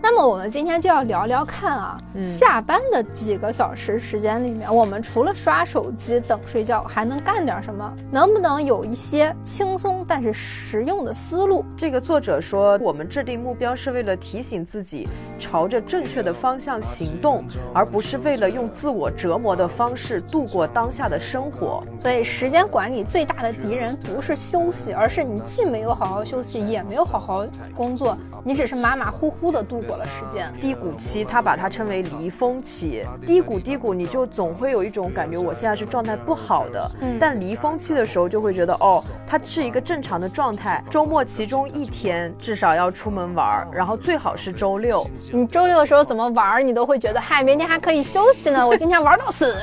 那么我们今天就要聊聊看啊，下班的几个小时时间里面，我们除了刷手机等睡觉，还能干点什么？能不能有一些轻松但是实用的思路？这个作者说，我们制定目标是为了提醒自己朝着正确的方向行动，而不是为了用自我折磨的方式度过当下的生活。所以，时间管理最大的敌人不是休息，而是你既没有好好休息，也没有好好工作，你只是马马虎虎的度过了时间。低谷期，他把它称为离峰期。低谷，低谷，你就总会有一种感觉，我现在是状态不好的。嗯，但离峰期的时候，就会觉得，哦，它是一个正常的状态。周末其中一天至少要出门玩，然后最好是周六。你周六的时候怎么玩，你都会觉得，嗨，明天还可以休息呢，我今天玩到死。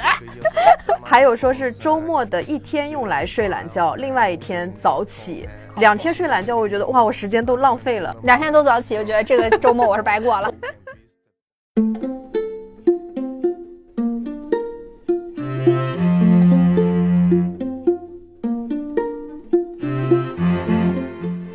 还有说是周末的一天用来睡懒觉，另外一天早起。两天睡懒觉，我觉得哇，我时间都浪费了。两天都早起，我觉得这个周末我是白过了。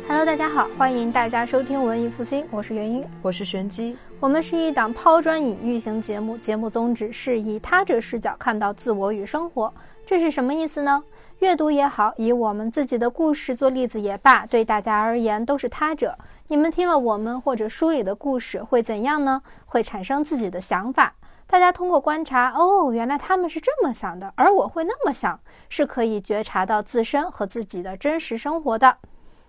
Hello，大家好，欢迎大家收听文艺复兴，我是元英，我是玄机。我们是一档抛砖引玉型节目，节目宗旨是以他者视角看到自我与生活。这是什么意思呢？阅读也好，以我们自己的故事做例子也罢，对大家而言都是他者。你们听了我们或者书里的故事会怎样呢？会产生自己的想法。大家通过观察，哦，原来他们是这么想的，而我会那么想，是可以觉察到自身和自己的真实生活的。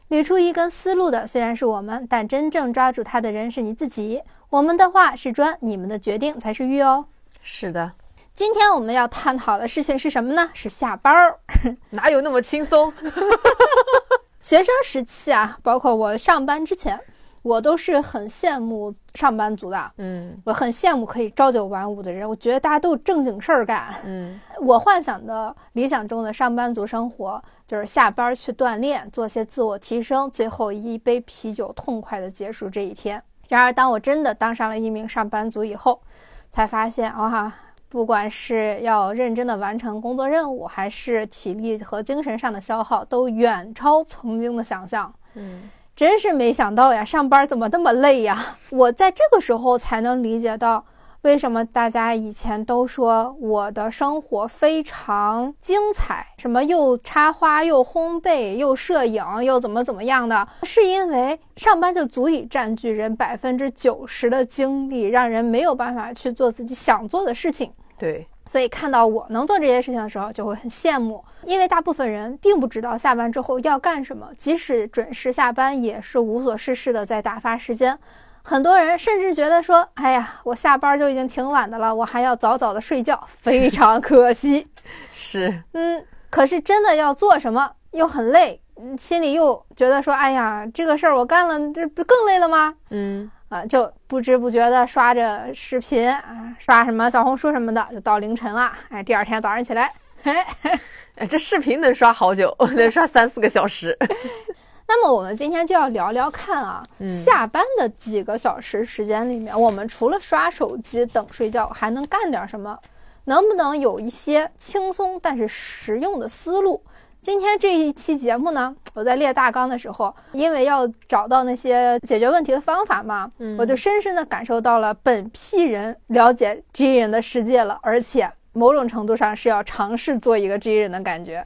捋出一根思路的虽然是我们，但真正抓住它的人是你自己。我们的话是砖，你们的决定才是玉哦。是的。今天我们要探讨的事情是什么呢？是下班儿，哪有那么轻松？学生时期啊，包括我上班之前，我都是很羡慕上班族的。嗯，我很羡慕可以朝九晚五的人，我觉得大家都有正经事儿干。嗯，我幻想的理想中的上班族生活，就是下班去锻炼，做些自我提升，最后一杯啤酒，痛快的结束这一天。然而，当我真的当上了一名上班族以后，才发现，哇！不管是要认真的完成工作任务，还是体力和精神上的消耗，都远超曾经的想象。嗯，真是没想到呀，上班怎么那么累呀？我在这个时候才能理解到，为什么大家以前都说我的生活非常精彩，什么又插花又烘焙又摄影又怎么怎么样的，是因为上班就足以占据人百分之九十的精力，让人没有办法去做自己想做的事情。对，所以看到我能做这些事情的时候，就会很羡慕。因为大部分人并不知道下班之后要干什么，即使准时下班，也是无所事事的在打发时间。很多人甚至觉得说：“哎呀，我下班就已经挺晚的了，我还要早早的睡觉，非常可惜。”是，嗯，可是真的要做什么又很累，心里又觉得说：“哎呀，这个事儿我干了，这不更累了吗？”嗯。啊，就不知不觉的刷着视频啊，刷什么小红书什么的，就到凌晨了。哎，第二天早上起来，哎，这视频能刷好久，能刷三四个小时。那么我们今天就要聊聊看啊，下班的几个小时时间里面，我们除了刷手机等睡觉，还能干点什么？能不能有一些轻松但是实用的思路？今天这一期节目呢，我在列大纲的时候，因为要找到那些解决问题的方法嘛，我就深深的感受到了本批人了解 G 人的世界了，而且某种程度上是要尝试做一个 G 人的感觉。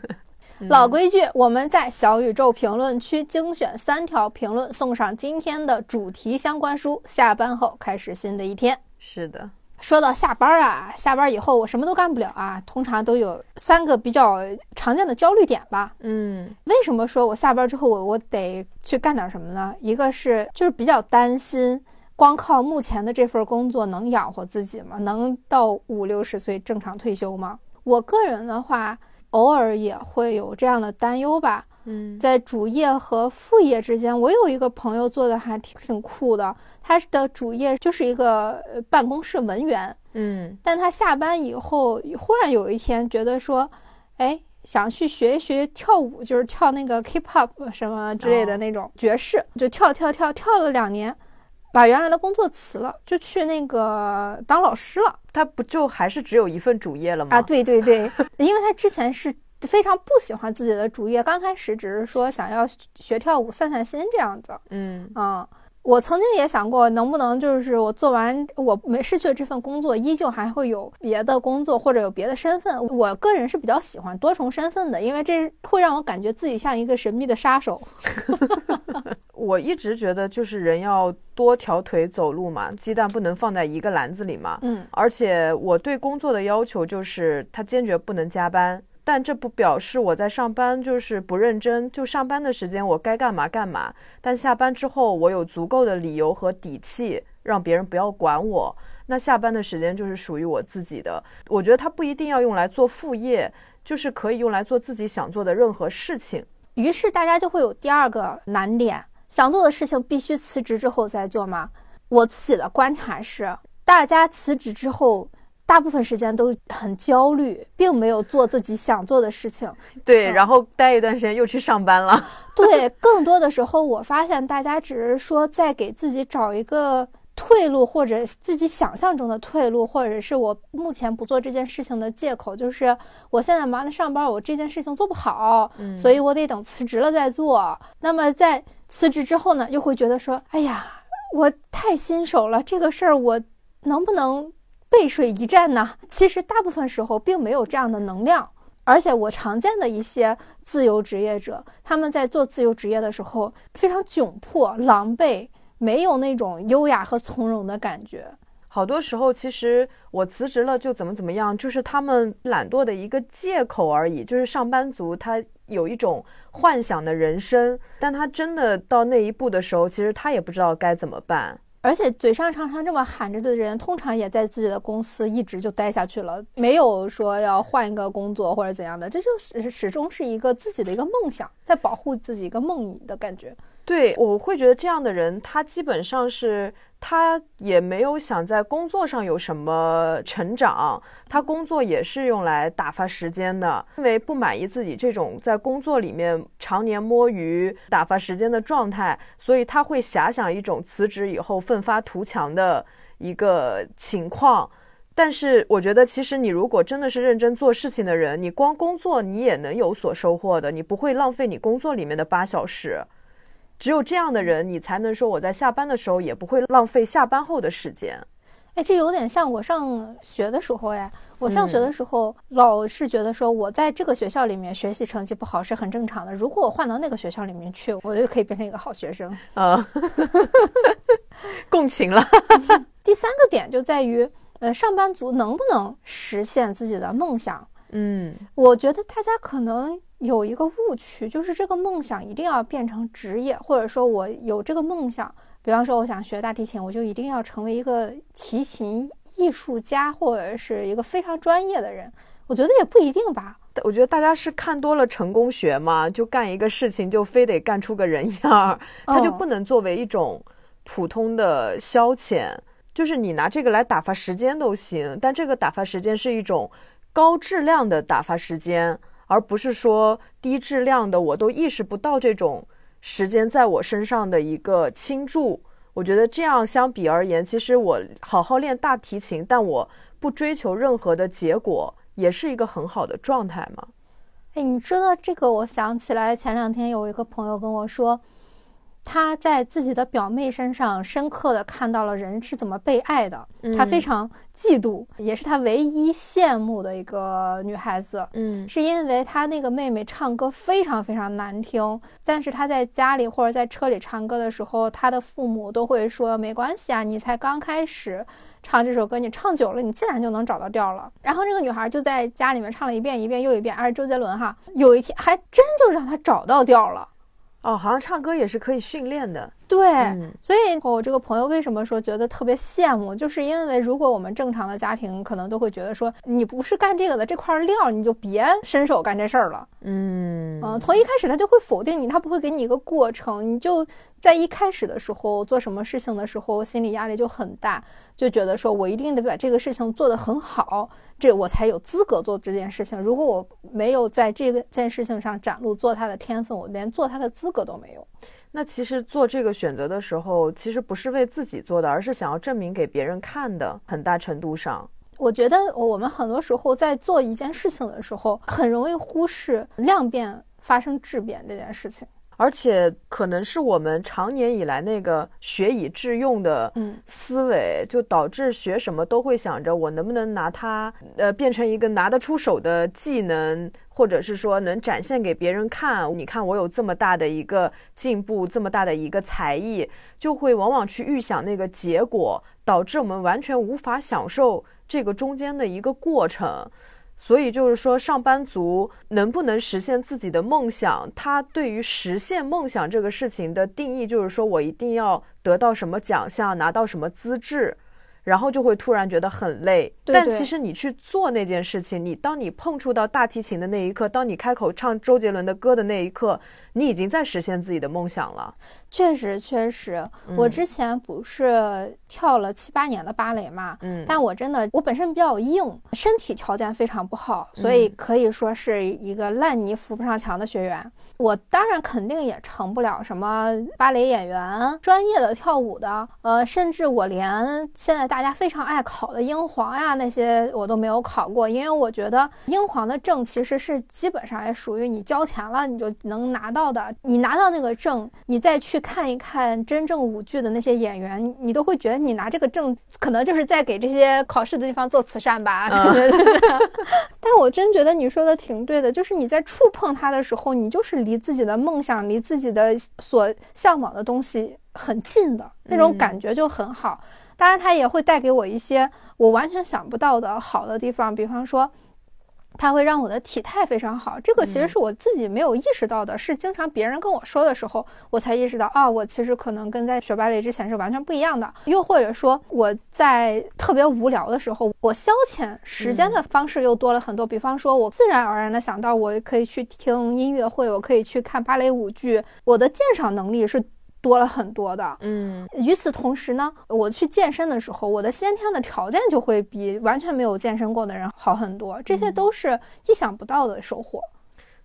老规矩，我们在小宇宙评论区精选三条评论，送上今天的主题相关书。下班后开始新的一天。是的。说到下班啊，下班以后我什么都干不了啊，通常都有三个比较常见的焦虑点吧。嗯，为什么说我下班之后我我得去干点什么呢？一个是就是比较担心，光靠目前的这份工作能养活自己吗？能到五六十岁正常退休吗？我个人的话，偶尔也会有这样的担忧吧。嗯，在主业和副业之间，我有一个朋友做的还挺挺酷的。他的主业就是一个办公室文员，嗯，但他下班以后，忽然有一天觉得说，哎，想去学一学跳舞，就是跳那个 K-pop 什么之类的那种爵士，就跳跳跳跳了两年，把原来的工作辞了，就去那个当老师了。他不就还是只有一份主业了吗？啊，对对对，因为他之前是非常不喜欢自己的主业，刚开始只是说想要学跳舞散散心这样子，嗯啊。我曾经也想过，能不能就是我做完我没失去了这份工作，依旧还会有别的工作或者有别的身份。我个人是比较喜欢多重身份的，因为这会让我感觉自己像一个神秘的杀手。我一直觉得，就是人要多条腿走路嘛，鸡蛋不能放在一个篮子里嘛。嗯，而且我对工作的要求就是，他坚决不能加班。但这不表示我在上班就是不认真，就上班的时间我该干嘛干嘛。但下班之后，我有足够的理由和底气让别人不要管我。那下班的时间就是属于我自己的。我觉得它不一定要用来做副业，就是可以用来做自己想做的任何事情。于是大家就会有第二个难点：想做的事情必须辞职之后再做吗？我自己的观察是，大家辞职之后。大部分时间都很焦虑，并没有做自己想做的事情。对，然后待一段时间又去上班了。对，更多的时候我发现大家只是说在给自己找一个退路，或者自己想象中的退路，或者是我目前不做这件事情的借口，就是我现在忙着上班，我这件事情做不好，所以我得等辞职了再做。那么在辞职之后呢，又会觉得说，哎呀，我太新手了，这个事儿我能不能？背水一战呢？其实大部分时候并没有这样的能量，而且我常见的一些自由职业者，他们在做自由职业的时候非常窘迫、狼狈，没有那种优雅和从容的感觉。好多时候，其实我辞职了就怎么怎么样，就是他们懒惰的一个借口而已。就是上班族他有一种幻想的人生，但他真的到那一步的时候，其实他也不知道该怎么办。而且嘴上常常这么喊着的人，通常也在自己的公司一直就待下去了，没有说要换一个工作或者怎样的，这就是始终是一个自己的一个梦想，在保护自己一个梦的感觉。对，我会觉得这样的人，他基本上是。他也没有想在工作上有什么成长，他工作也是用来打发时间的。因为不满意自己这种在工作里面常年摸鱼打发时间的状态，所以他会遐想一种辞职以后奋发图强的一个情况。但是我觉得，其实你如果真的是认真做事情的人，你光工作你也能有所收获的，你不会浪费你工作里面的八小时。只有这样的人，你才能说我在下班的时候也不会浪费下班后的时间。哎，这有点像我上学的时候哎，我上学的时候老是觉得说我在这个学校里面学习成绩不好是很正常的。如果我换到那个学校里面去，我就可以变成一个好学生啊，共情了。第三个点就在于，呃，上班族能不能实现自己的梦想？嗯，我觉得大家可能。有一个误区，就是这个梦想一定要变成职业，或者说我有这个梦想，比方说我想学大提琴，我就一定要成为一个提琴艺术家，或者是一个非常专业的人。我觉得也不一定吧。我觉得大家是看多了成功学嘛，就干一个事情就非得干出个人样，儿，它就不能作为一种普通的消遣，就是你拿这个来打发时间都行，但这个打发时间是一种高质量的打发时间。而不是说低质量的，我都意识不到这种时间在我身上的一个倾注。我觉得这样相比而言，其实我好好练大提琴，但我不追求任何的结果，也是一个很好的状态嘛。哎，你知道这个，我想起来前两天有一个朋友跟我说。他在自己的表妹身上深刻的看到了人是怎么被爱的，他非常嫉妒，也是他唯一羡慕的一个女孩子。嗯，是因为他那个妹妹唱歌非常非常难听，但是他在家里或者在车里唱歌的时候，他的父母都会说没关系啊，你才刚开始唱这首歌，你唱久了，你自然就能找到调了。然后这个女孩就在家里面唱了一遍一遍又一遍，而周杰伦哈，有一天还真就让他找到调了。哦，好像唱歌也是可以训练的。对，所以我这个朋友为什么说觉得特别羡慕，就是因为如果我们正常的家庭，可能都会觉得说，你不是干这个的这块料，你就别伸手干这事儿了。嗯嗯，从一开始他就会否定你，他不会给你一个过程，你就在一开始的时候做什么事情的时候，心理压力就很大，就觉得说我一定得把这个事情做得很好，这我才有资格做这件事情。如果我没有在这个件事情上展露做他的天分，我连做他的资格都没有。那其实做这个选择的时候，其实不是为自己做的，而是想要证明给别人看的。很大程度上，我觉得我们很多时候在做一件事情的时候，很容易忽视量变发生质变这件事情。而且可能是我们常年以来那个学以致用的思维，就导致学什么都会想着我能不能拿它呃变成一个拿得出手的技能，或者是说能展现给别人看。你看我有这么大的一个进步，这么大的一个才艺，就会往往去预想那个结果，导致我们完全无法享受这个中间的一个过程。所以就是说，上班族能不能实现自己的梦想？他对于实现梦想这个事情的定义，就是说我一定要得到什么奖项，拿到什么资质。然后就会突然觉得很累，但其实你去做那件事情，你当你碰触到大提琴的那一刻，当你开口唱周杰伦的歌的那一刻，你已经在实现自己的梦想了。确实，确实，我之前不是跳了七八年的芭蕾嘛，嗯，但我真的我本身比较硬，身体条件非常不好，所以可以说是一个烂泥扶不上墙的学员。我当然肯定也成不了什么芭蕾演员，专业的跳舞的，呃，甚至我连现在。大家非常爱考的英皇呀，那些我都没有考过，因为我觉得英皇的证其实是基本上也属于你交钱了你就能拿到的。你拿到那个证，你再去看一看真正舞剧的那些演员，你都会觉得你拿这个证可能就是在给这些考试的地方做慈善吧。但我真觉得你说的挺对的，就是你在触碰它的时候，你就是离自己的梦想、离自己的所向往的东西很近的那种感觉就很好。当然，它也会带给我一些我完全想不到的好的地方，比方说，它会让我的体态非常好。这个其实是我自己没有意识到的，是经常别人跟我说的时候，我才意识到啊，我其实可能跟在学芭蕾之前是完全不一样的。又或者说，我在特别无聊的时候，我消遣时间的方式又多了很多。比方说，我自然而然的想到，我可以去听音乐会，我可以去看芭蕾舞剧，我的鉴赏能力是。多了很多的，嗯，与此同时呢，我去健身的时候，我的先天的条件就会比完全没有健身过的人好很多，这些都是意想不到的收获。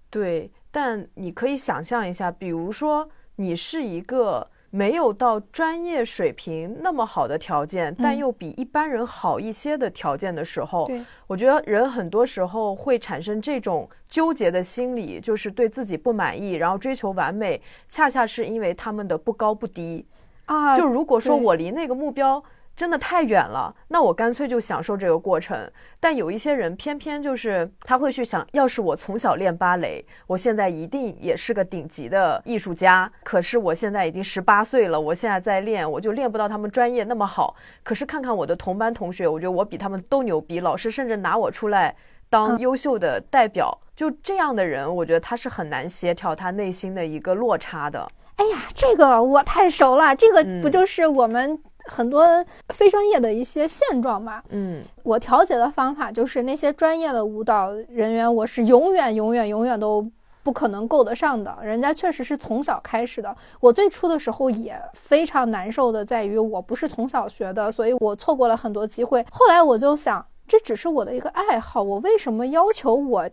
对，但你可以想象一下，比如说你是一个。没有到专业水平那么好的条件，但又比一般人好一些的条件的时候，我觉得人很多时候会产生这种纠结的心理，就是对自己不满意，然后追求完美，恰恰是因为他们的不高不低啊。就如果说我离那个目标。真的太远了，那我干脆就享受这个过程。但有一些人偏偏就是他会去想，要是我从小练芭蕾，我现在一定也是个顶级的艺术家。可是我现在已经十八岁了，我现在在练，我就练不到他们专业那么好。可是看看我的同班同学，我觉得我比他们都牛逼，老师甚至拿我出来当优秀的代表。就这样的人，我觉得他是很难协调他内心的一个落差的。哎呀，这个我太熟了，这个不就是我们。很多非专业的一些现状嘛，嗯，我调节的方法就是那些专业的舞蹈人员，我是永远、永远、永远都不可能够得上的。人家确实是从小开始的。我最初的时候也非常难受的，在于我不是从小学的，所以我错过了很多机会。后来我就想，这只是我的一个爱好，我为什么要求我？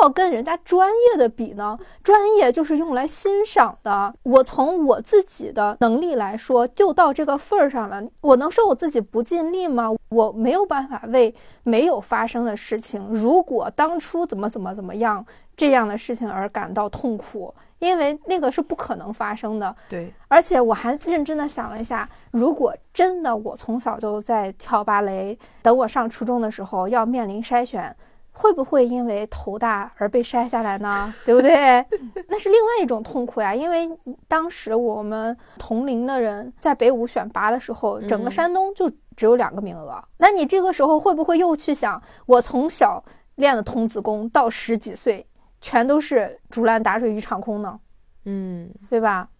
要跟人家专业的比呢？专业就是用来欣赏的。我从我自己的能力来说，就到这个份儿上了。我能说我自己不尽力吗？我没有办法为没有发生的事情，如果当初怎么怎么怎么样这样的事情而感到痛苦，因为那个是不可能发生的。对，而且我还认真的想了一下，如果真的我从小就在跳芭蕾，等我上初中的时候要面临筛选。会不会因为头大而被筛下来呢？对不对？那是另外一种痛苦呀。因为当时我们同龄的人在北舞选拔的时候，整个山东就只有两个名额。那你这个时候会不会又去想，我从小练的童子功到十几岁，全都是竹篮打水一场空呢？嗯，对吧？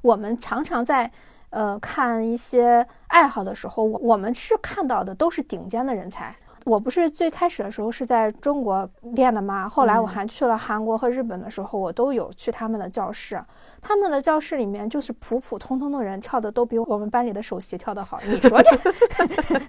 我们常常在呃看一些爱好的时候，我们是看到的都是顶尖的人才。我不是最开始的时候是在中国练的吗？后来我还去了韩国和日本的时候，我都有去他们的教室。他们的教室里面就是普普通通的人，跳的都比我们班里的首席跳的好。你说这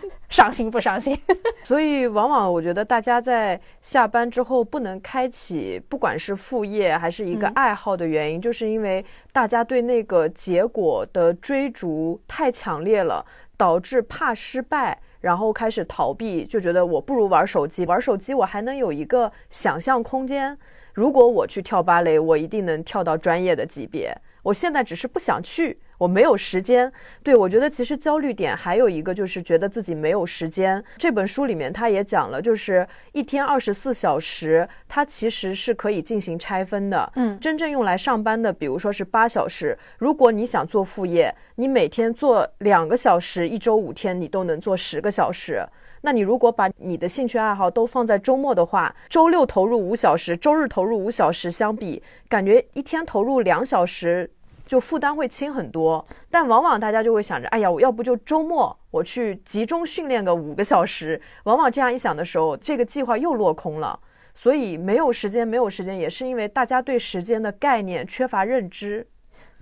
伤心不伤心？所以往往我觉得大家在下班之后不能开启，不管是副业还是一个爱好的原因，就是因为大家对那个结果的追逐太强烈了，导致怕失败。然后开始逃避，就觉得我不如玩手机，玩手机我还能有一个想象空间。如果我去跳芭蕾，我一定能跳到专业的级别。我现在只是不想去。我没有时间，对我觉得其实焦虑点还有一个就是觉得自己没有时间。这本书里面他也讲了，就是一天二十四小时，它其实是可以进行拆分的。嗯，真正用来上班的，比如说是八小时，如果你想做副业，你每天做两个小时，一周五天你都能做十个小时。那你如果把你的兴趣爱好都放在周末的话，周六投入五小时，周日投入五小时，相比感觉一天投入两小时。就负担会轻很多，但往往大家就会想着，哎呀，我要不就周末我去集中训练个五个小时。往往这样一想的时候，这个计划又落空了。所以没有时间，没有时间，也是因为大家对时间的概念缺乏认知。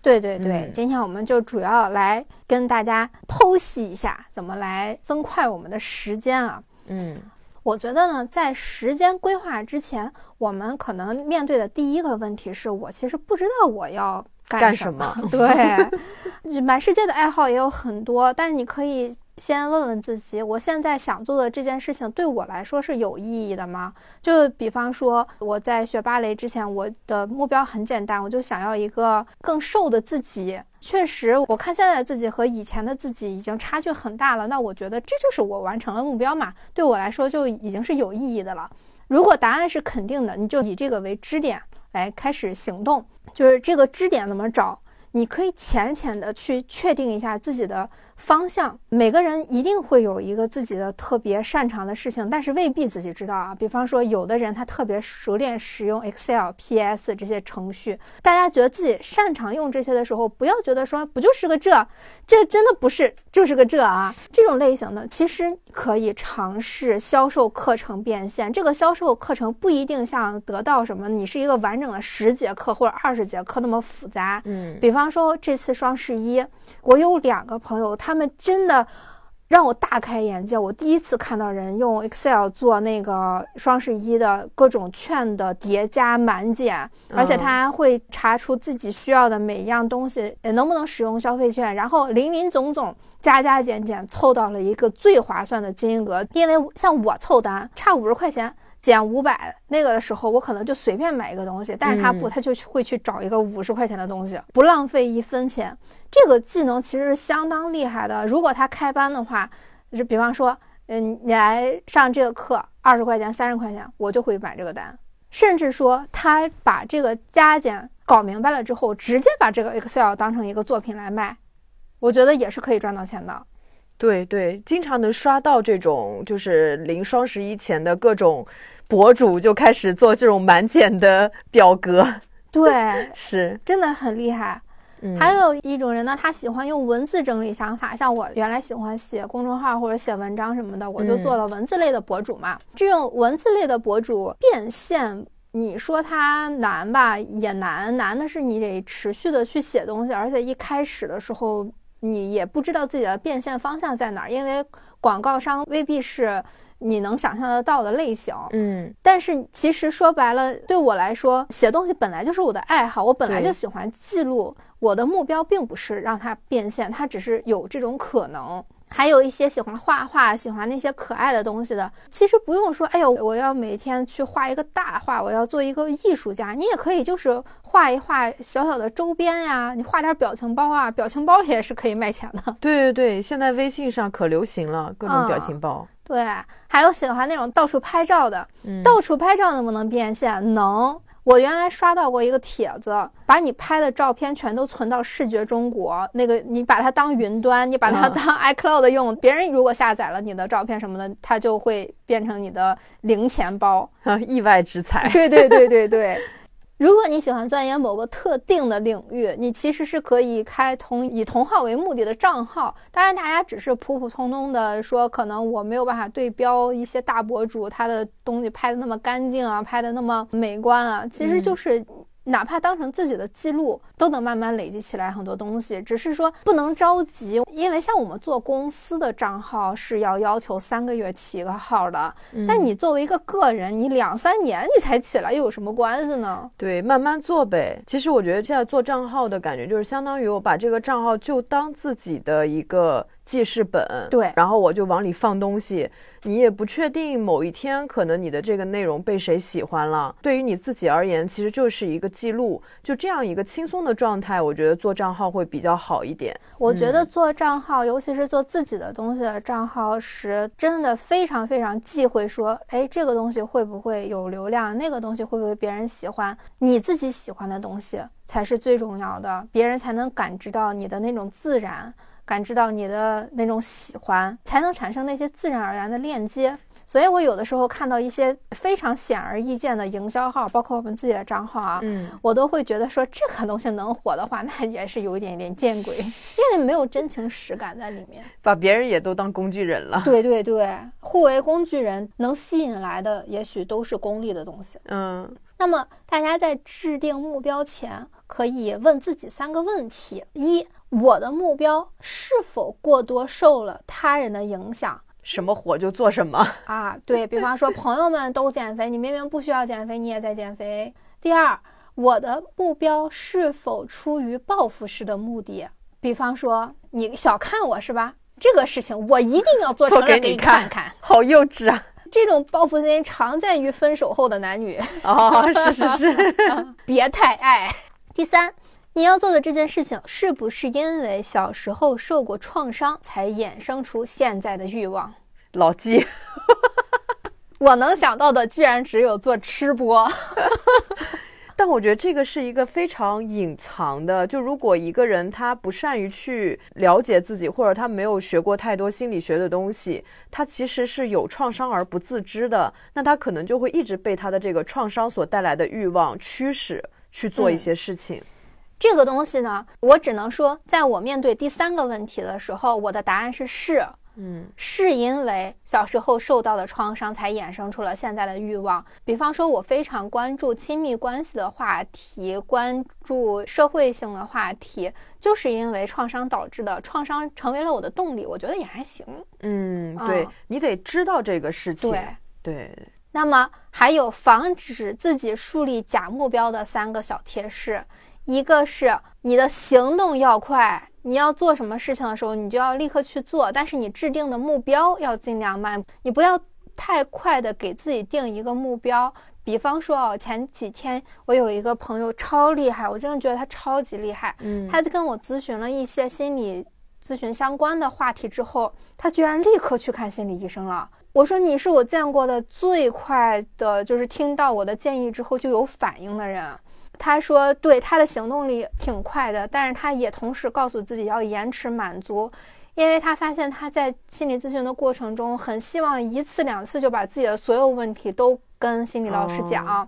对对对，今天我们就主要来跟大家剖析一下，怎么来分块我们的时间啊。嗯，我觉得呢，在时间规划之前，我们可能面对的第一个问题是我其实不知道我要。干什么？对，满世界的爱好也有很多，但是你可以先问问自己：我现在想做的这件事情对我来说是有意义的吗？就比方说，我在学芭蕾之前，我的目标很简单，我就想要一个更瘦的自己。确实，我看现在的自己和以前的自己已经差距很大了。那我觉得这就是我完成了目标嘛，对我来说就已经是有意义的了。如果答案是肯定的，你就以这个为支点。来开始行动，就是这个支点怎么找？你可以浅浅的去确定一下自己的方向。每个人一定会有一个自己的特别擅长的事情，但是未必自己知道啊。比方说，有的人他特别熟练使用 Excel、PS 这些程序，大家觉得自己擅长用这些的时候，不要觉得说不就是个这，这真的不是就是个这啊。这种类型的其实可以尝试销售课程变现。这个销售课程不一定像得到什么，你是一个完整的十节课或者二十节课那么复杂。嗯，比方。比方说这次双十一，我有两个朋友，他们真的让我大开眼界。我第一次看到人用 Excel 做那个双十一的各种券的叠加满减，而且他还会查出自己需要的每一样东西能不能使用消费券，然后林林总总加加减减凑到了一个最划算的金额。因为像我凑单差五十块钱。减五百那个的时候，我可能就随便买一个东西，但是他不，他就会去找一个五十块钱的东西，不浪费一分钱。这个技能其实是相当厉害的。如果他开班的话，就比方说，嗯，你来上这个课，二十块钱、三十块钱，我就会买这个单。甚至说，他把这个加减搞明白了之后，直接把这个 Excel 当成一个作品来卖，我觉得也是可以赚到钱的。对对，经常能刷到这种，就是临双十一前的各种博主就开始做这种满减的表格。对，是真的很厉害。还有一种人呢，他喜欢用文字整理想法，像我原来喜欢写公众号或者写文章什么的，我就做了文字类的博主嘛。这种文字类的博主变现，你说它难吧，也难。难的是你得持续的去写东西，而且一开始的时候。你也不知道自己的变现方向在哪儿，因为广告商未必是你能想象得到的类型。嗯，但是其实说白了，对我来说，写东西本来就是我的爱好，我本来就喜欢记录。我的目标并不是让它变现，它只是有这种可能。还有一些喜欢画画、喜欢那些可爱的东西的，其实不用说，哎呦，我要每天去画一个大画，我要做一个艺术家。你也可以就是画一画小小的周边呀，你画点表情包啊，表情包也是可以卖钱的。对对对，现在微信上可流行了各种表情包。对，还有喜欢那种到处拍照的，到处拍照能不能变现？能。我原来刷到过一个帖子，把你拍的照片全都存到视觉中国，那个你把它当云端，你把它当 iCloud 用，别人如果下载了你的照片什么的，它就会变成你的零钱包，意外之财。对对对对对。如果你喜欢钻研某个特定的领域，你其实是可以开同以同号为目的的账号。当然，大家只是普普通通的说，可能我没有办法对标一些大博主，他的东西拍的那么干净啊，拍的那么美观啊，其实就是。哪怕当成自己的记录，都能慢慢累积起来很多东西。只是说不能着急，因为像我们做公司的账号是要要求三个月起一个号的。但你作为一个个人，你两三年你才起来，又有什么关系呢？对，慢慢做呗。其实我觉得现在做账号的感觉，就是相当于我把这个账号就当自己的一个。记事本，对，然后我就往里放东西。你也不确定某一天可能你的这个内容被谁喜欢了。对于你自己而言，其实就是一个记录，就这样一个轻松的状态，我觉得做账号会比较好一点。我觉得做账号，尤其是做自己的东西的账号，时真的非常非常忌讳说，哎，这个东西会不会有流量？那个东西会不会别人喜欢？你自己喜欢的东西才是最重要的，别人才能感知到你的那种自然。感知到你的那种喜欢，才能产生那些自然而然的链接。所以我有的时候看到一些非常显而易见的营销号，包括我们自己的账号啊，嗯，我都会觉得说这个东西能火的话，那也是有一点点见鬼，因为没有真情实感在里面，把别人也都当工具人了。对对对，互为工具人，能吸引来的也许都是功利的东西。嗯，那么大家在制定目标前，可以问自己三个问题：一。我的目标是否过多受了他人的影响？什么火就做什么啊？对比方说，朋友们都减肥，你明明不需要减肥，你也在减肥。第二，我的目标是否出于报复式的目的？比方说，你小看我是吧？这个事情我一定要做成 给你看看。好幼稚啊！这种报复心常见于分手后的男女。哦，是是是，别太爱。第三。你要做的这件事情，是不是因为小时候受过创伤才衍生出现在的欲望？老纪，我能想到的居然只有做吃播。但我觉得这个是一个非常隐藏的。就如果一个人他不善于去了解自己，或者他没有学过太多心理学的东西，他其实是有创伤而不自知的。那他可能就会一直被他的这个创伤所带来的欲望驱使去做一些事情。这个东西呢，我只能说，在我面对第三个问题的时候，我的答案是是，嗯，是因为小时候受到的创伤才衍生出了现在的欲望。比方说，我非常关注亲密关系的话题，关注社会性的话题，就是因为创伤导致的，创伤成为了我的动力。我觉得也还行，嗯，对你得知道这个事情，对对。那么还有防止自己树立假目标的三个小贴士。一个是你的行动要快，你要做什么事情的时候，你就要立刻去做。但是你制定的目标要尽量慢，你不要太快的给自己定一个目标。比方说哦，前几天我有一个朋友超厉害，我真的觉得他超级厉害。嗯，他就跟我咨询了一些心理咨询相关的话题之后，他居然立刻去看心理医生了。我说你是我见过的最快的，就是听到我的建议之后就有反应的人。他说：“对他的行动力挺快的，但是他也同时告诉自己要延迟满足，因为他发现他在心理咨询的过程中，很希望一次两次就把自己的所有问题都跟心理老师讲，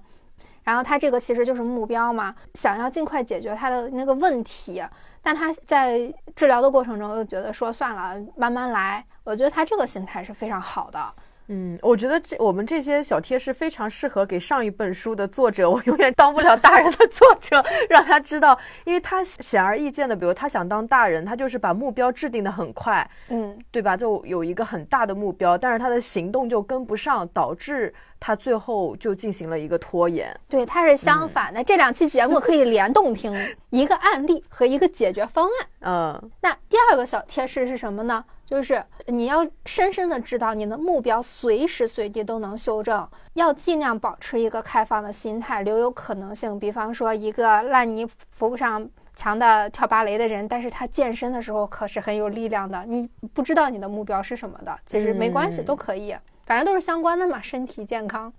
然后他这个其实就是目标嘛，想要尽快解决他的那个问题，但他在治疗的过程中又觉得说算了，慢慢来。我觉得他这个心态是非常好的。”嗯，我觉得这我们这些小贴士非常适合给上一本书的作者。我永远当不了大人的作者，让他知道，因为他显而易见的，比如他想当大人，他就是把目标制定的很快，嗯，对吧？就有一个很大的目标，但是他的行动就跟不上，导致他最后就进行了一个拖延。对，他是相反的。这两期节目可以联动听，一个案例和一个解决方案。嗯，那第二个小贴士是什么呢？就是你要深深的知道，你的目标随时随地都能修正，要尽量保持一个开放的心态，留有可能性。比方说，一个烂泥扶不上墙的跳芭蕾的人，但是他健身的时候可是很有力量的。你不知道你的目标是什么的，其实没关系，都可以，反正都是相关的嘛，身体健康。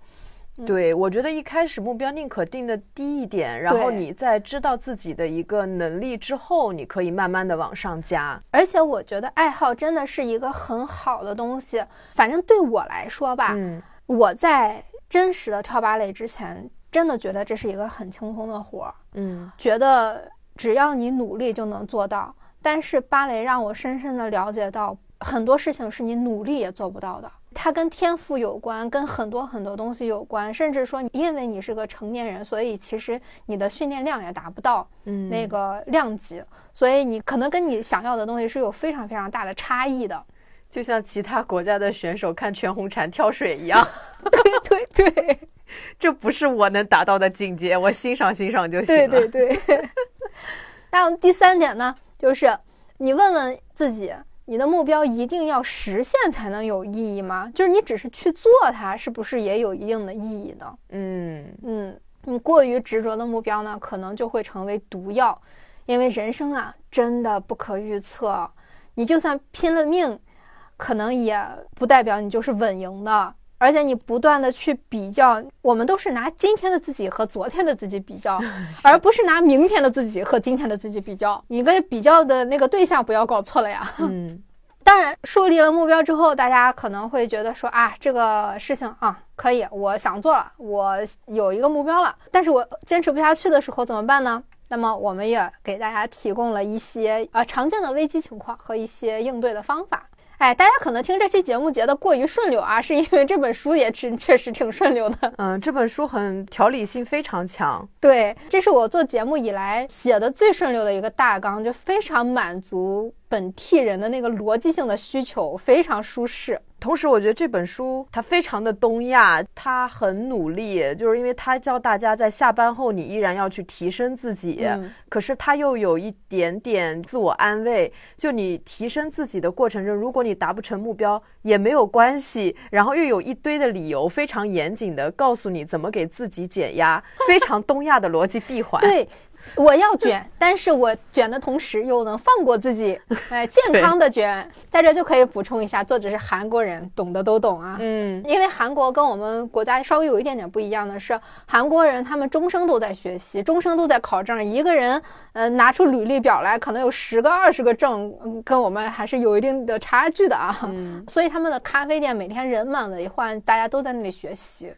对，我觉得一开始目标宁可定的低一点，然后你在知道自己的一个能力之后，你可以慢慢的往上加。而且我觉得爱好真的是一个很好的东西，反正对我来说吧，嗯，我在真实的跳芭蕾之前，真的觉得这是一个很轻松的活儿，嗯，觉得只要你努力就能做到。但是芭蕾让我深深的了解到，很多事情是你努力也做不到的。它跟天赋有关，跟很多很多东西有关，甚至说，因为你是个成年人，所以其实你的训练量也达不到那个量级，所以你可能跟你想要的东西是有非常非常大的差异的。就像其他国家的选手看全红婵跳水一样，对对对，这不是我能达到的境界，我欣赏欣赏就行了。对对对。那第三点呢，就是你问问自己。你的目标一定要实现才能有意义吗？就是你只是去做它，是不是也有一定的意义呢？嗯嗯，你过于执着的目标呢，可能就会成为毒药，因为人生啊，真的不可预测。你就算拼了命，可能也不代表你就是稳赢的。而且你不断的去比较，我们都是拿今天的自己和昨天的自己比较，而不是拿明天的自己和今天的自己比较。你跟比较的那个对象不要搞错了呀。嗯，当然树立了目标之后，大家可能会觉得说啊，这个事情啊可以，我想做了，我有一个目标了，但是我坚持不下去的时候怎么办呢？那么我们也给大家提供了一些呃常见的危机情况和一些应对的方法。哎，大家可能听这期节目觉得过于顺溜啊，是因为这本书也是确实挺顺溜的。嗯，这本书很条理性非常强。对，这是我做节目以来写的最顺溜的一个大纲，就非常满足本替人的那个逻辑性的需求，非常舒适。同时，我觉得这本书它非常的东亚，它很努力，就是因为它教大家在下班后你依然要去提升自己，可是它又有一点点自我安慰，就你提升自己的过程中，如果你达不成目标也没有关系，然后又有一堆的理由，非常严谨的告诉你怎么给自己减压，非常东亚的逻辑闭环。对。我要卷，但是我卷的同时又能放过自己，哎，健康的卷。在这就可以补充一下，作者是韩国人，懂的都懂啊。嗯，因为韩国跟我们国家稍微有一点点不一样的是，韩国人他们终生都在学习，终生都在考证。一个人，呃，拿出履历表来，可能有十个、二十个证，跟我们还是有一定的差距的啊。嗯，所以他们的咖啡店每天人满为患，大家都在那里学习。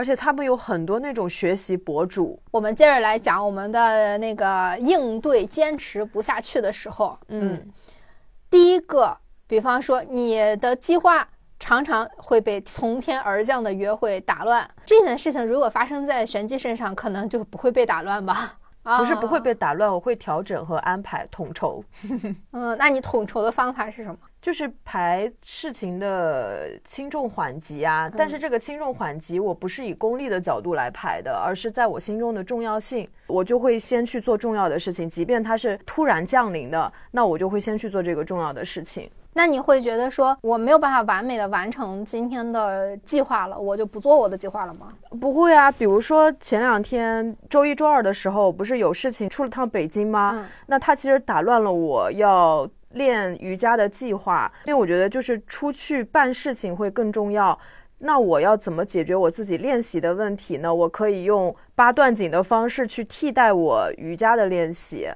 而且他们有很多那种学习博主。我们接着来讲我们的那个应对坚持不下去的时候。嗯，第一个，比方说你的计划常常会被从天而降的约会打乱。这件事情如果发生在玄机身上，可能就不会被打乱吧？啊 不是不会被打乱，我会调整和安排统筹。嗯，那你统筹的方法是什么？就是排事情的轻重缓急啊，但是这个轻重缓急我不是以功利的角度来排的，而是在我心中的重要性，我就会先去做重要的事情，即便它是突然降临的，那我就会先去做这个重要的事情。那你会觉得说我没有办法完美的完成今天的计划了，我就不做我的计划了吗？不会啊，比如说前两天周一、周二的时候，不是有事情出了趟北京吗？那他其实打乱了我要。练瑜伽的计划，因为我觉得就是出去办事情会更重要。那我要怎么解决我自己练习的问题呢？我可以用八段锦的方式去替代我瑜伽的练习，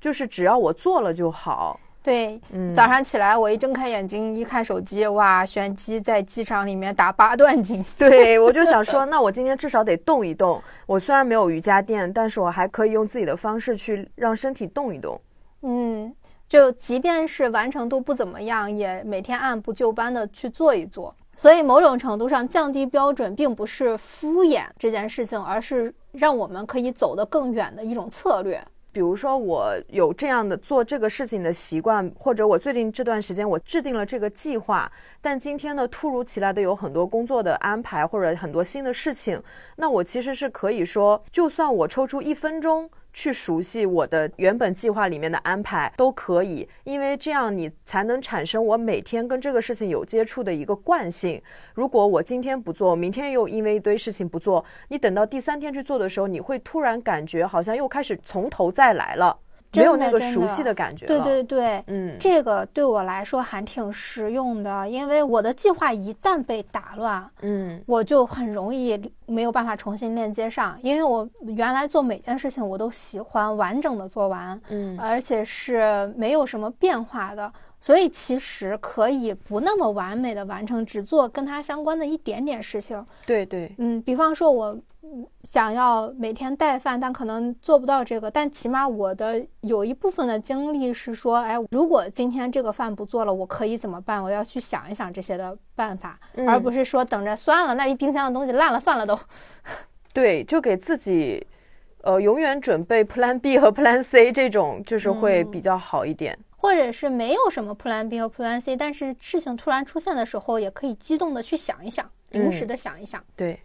就是只要我做了就好。对，嗯，早上起来我一睁开眼睛一看手机，哇，玄机在机场里面打八段锦。对，我就想说，那我今天至少得动一动。我虽然没有瑜伽垫，但是我还可以用自己的方式去让身体动一动。嗯。就即便是完成度不怎么样，也每天按部就班的去做一做。所以某种程度上，降低标准并不是敷衍这件事情，而是让我们可以走得更远的一种策略。比如说，我有这样的做这个事情的习惯，或者我最近这段时间我制定了这个计划，但今天呢，突如其来的有很多工作的安排或者很多新的事情，那我其实是可以说，就算我抽出一分钟。去熟悉我的原本计划里面的安排都可以，因为这样你才能产生我每天跟这个事情有接触的一个惯性。如果我今天不做，明天又因为一堆事情不做，你等到第三天去做的时候，你会突然感觉好像又开始从头再来了。没有那个熟悉的感觉。对对对，嗯，这个对我来说还挺实用的，因为我的计划一旦被打乱，嗯，我就很容易没有办法重新链接上，因为我原来做每件事情我都喜欢完整的做完，嗯，而且是没有什么变化的，所以其实可以不那么完美的完成，只做跟它相关的一点点事情。对对，嗯，比方说我。想要每天带饭，但可能做不到这个。但起码我的有一部分的精力是说，哎，如果今天这个饭不做了，我可以怎么办？我要去想一想这些的办法，而不是说等着算了，那一冰箱的东西烂了算了都。对，就给自己，呃，永远准备 Plan B 和 Plan C 这种，就是会比较好一点。或者是没有什么 Plan B 和 Plan C，但是事情突然出现的时候，也可以激动的去想一想，临时的想一想。对。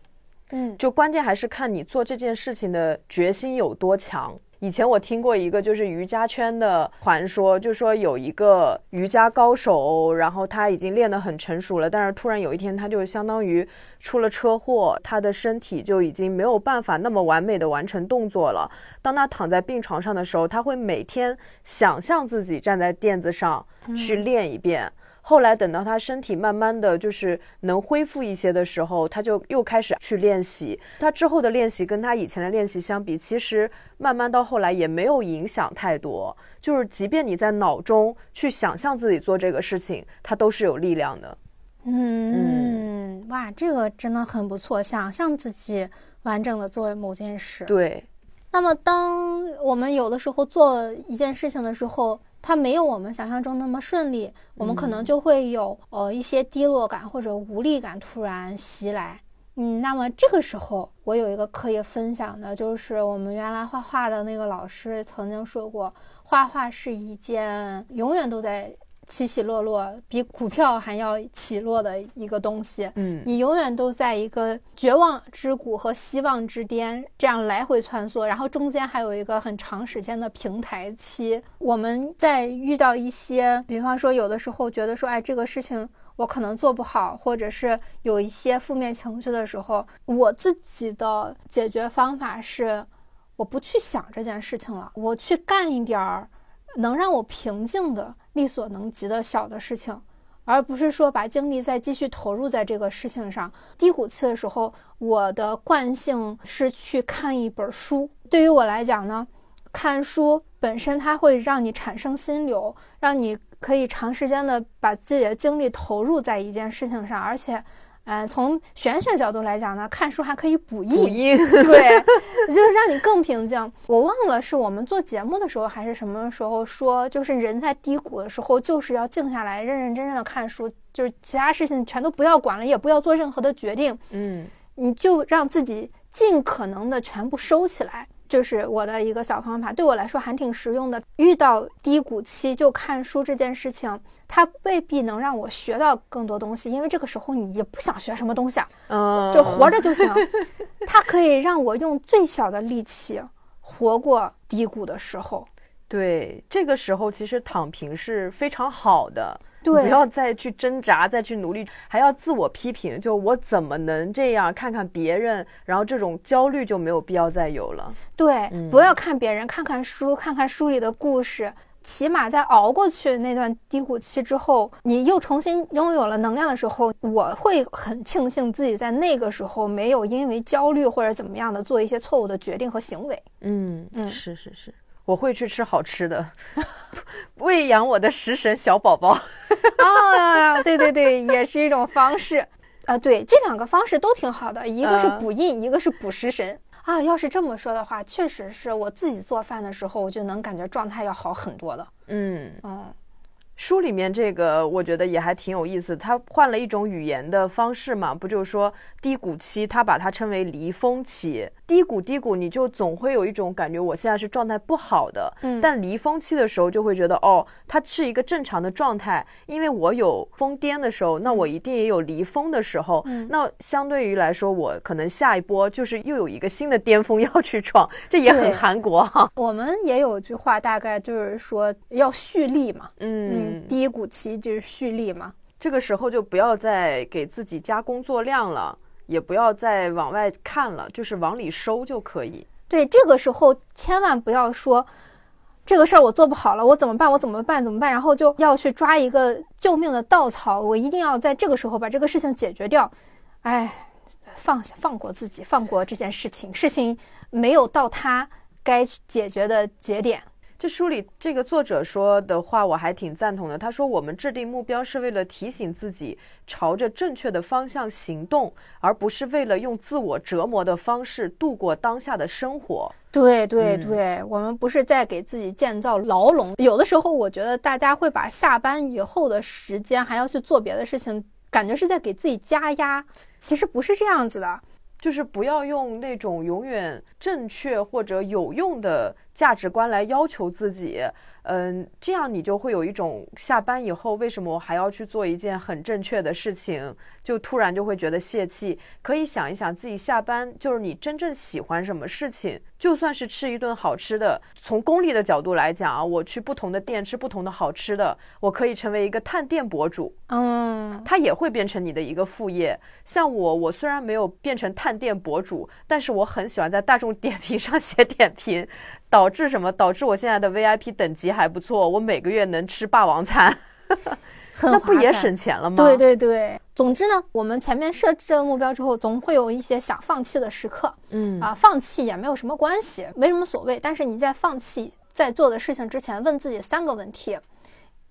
嗯，就关键还是看你做这件事情的决心有多强。以前我听过一个就是瑜伽圈的传说，就说有一个瑜伽高手，然后他已经练得很成熟了，但是突然有一天他就相当于出了车祸，他的身体就已经没有办法那么完美的完成动作了。当他躺在病床上的时候，他会每天想象自己站在垫子上去练一遍。后来等到他身体慢慢的就是能恢复一些的时候，他就又开始去练习。他之后的练习跟他以前的练习相比，其实慢慢到后来也没有影响太多。就是即便你在脑中去想象自己做这个事情，它都是有力量的。嗯，哇，这个真的很不错。想象自己完整的做某件事。对。那么当我们有的时候做一件事情的时候，它没有我们想象中那么顺利，我们可能就会有呃一些低落感或者无力感突然袭来。嗯，那么这个时候我有一个可以分享的，就是我们原来画画的那个老师曾经说过，画画是一件永远都在。起起落落，比股票还要起落的一个东西。嗯，你永远都在一个绝望之谷和希望之巅这样来回穿梭，然后中间还有一个很长时间的平台期。我们在遇到一些，比方说有的时候觉得说，哎，这个事情我可能做不好，或者是有一些负面情绪的时候，我自己的解决方法是，我不去想这件事情了，我去干一点儿。能让我平静的、力所能及的小的事情，而不是说把精力再继续投入在这个事情上。低谷期的时候，我的惯性是去看一本书。对于我来讲呢，看书本身它会让你产生心流，让你可以长时间的把自己的精力投入在一件事情上，而且。嗯，从玄学角度来讲呢，看书还可以补益，补益，对，就是让你更平静。我忘了是我们做节目的时候还是什么时候说，就是人在低谷的时候，就是要静下来，认认真真的看书，就是其他事情全都不要管了，也不要做任何的决定，嗯，你就让自己尽可能的全部收起来。就是我的一个小方法，对我来说还挺实用的。遇到低谷期就看书这件事情，它未必能让我学到更多东西，因为这个时候你也不想学什么东西啊，就活着就行。它可以让我用最小的力气活过低谷的时候。对，这个时候其实躺平是非常好的。对，不要再去挣扎，再去努力，还要自我批评，就我怎么能这样？看看别人，然后这种焦虑就没有必要再有了。对，不要看别人，看看书，看看书里的故事，起码在熬过去那段低谷期之后，你又重新拥有了能量的时候，我会很庆幸自己在那个时候没有因为焦虑或者怎么样的做一些错误的决定和行为。嗯嗯，是是是。我会去吃好吃的，喂养我的食神小宝宝。啊，对对对，也是一种方式。啊，对，这两个方式都挺好的，一个是补印，一个是补食神。啊，要是这么说的话，确实是我自己做饭的时候，我就能感觉状态要好很多了。嗯嗯。书里面这个我觉得也还挺有意思，他换了一种语言的方式嘛，不就是说低谷期，他把它称为离峰期。低谷低谷，你就总会有一种感觉，我现在是状态不好的。嗯，但离峰期的时候就会觉得，哦，它是一个正常的状态，因为我有疯癫的时候，那我一定也有离峰的时候。嗯，那相对于来说，我可能下一波就是又有一个新的巅峰要去闯，这也很韩国哈。我们也有句话，大概就是说要蓄力嘛。嗯。低谷期就是蓄力嘛，这个时候就不要再给自己加工作量了，也不要再往外看了，就是往里收就可以。对，这个时候千万不要说这个事儿我做不好了，我怎么办？我怎么办？怎么办？然后就要去抓一个救命的稻草，我一定要在这个时候把这个事情解决掉。哎，放下，放过自己，放过这件事情，事情没有到他该解决的节点。这书里这个作者说的话，我还挺赞同的。他说：“我们制定目标是为了提醒自己朝着正确的方向行动，而不是为了用自我折磨的方式度过当下的生活。”对对对，我们不是在给自己建造牢笼。有的时候，我觉得大家会把下班以后的时间还要去做别的事情，感觉是在给自己加压。其实不是这样子的，就是不要用那种永远正确或者有用的。价值观来要求自己。嗯，这样你就会有一种下班以后为什么我还要去做一件很正确的事情，就突然就会觉得泄气。可以想一想自己下班就是你真正喜欢什么事情，就算是吃一顿好吃的，从功利的角度来讲啊，我去不同的店吃不同的好吃的，我可以成为一个探店博主，嗯，它也会变成你的一个副业。像我，我虽然没有变成探店博主，但是我很喜欢在大众点评上写点评。导致什么？导致我现在的 VIP 等级还不错，我每个月能吃霸王餐，那不也省钱了吗？对对对。总之呢，我们前面设置了目标之后，总会有一些想放弃的时刻。嗯啊，放弃也没有什么关系，没什么所谓。但是你在放弃在做的事情之前，问自己三个问题：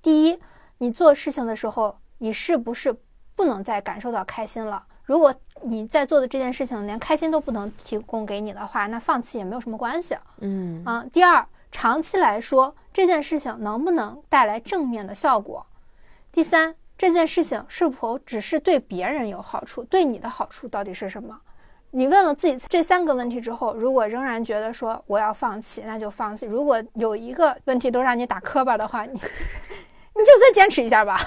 第一，你做事情的时候，你是不是不能再感受到开心了？如果你在做的这件事情连开心都不能提供给你的话，那放弃也没有什么关系。嗯啊，第二，长期来说这件事情能不能带来正面的效果？第三，这件事情是否只是对别人有好处，对你的好处到底是什么？你问了自己这三个问题之后，如果仍然觉得说我要放弃，那就放弃。如果有一个问题都让你打磕巴的话，你 你就再坚持一下吧。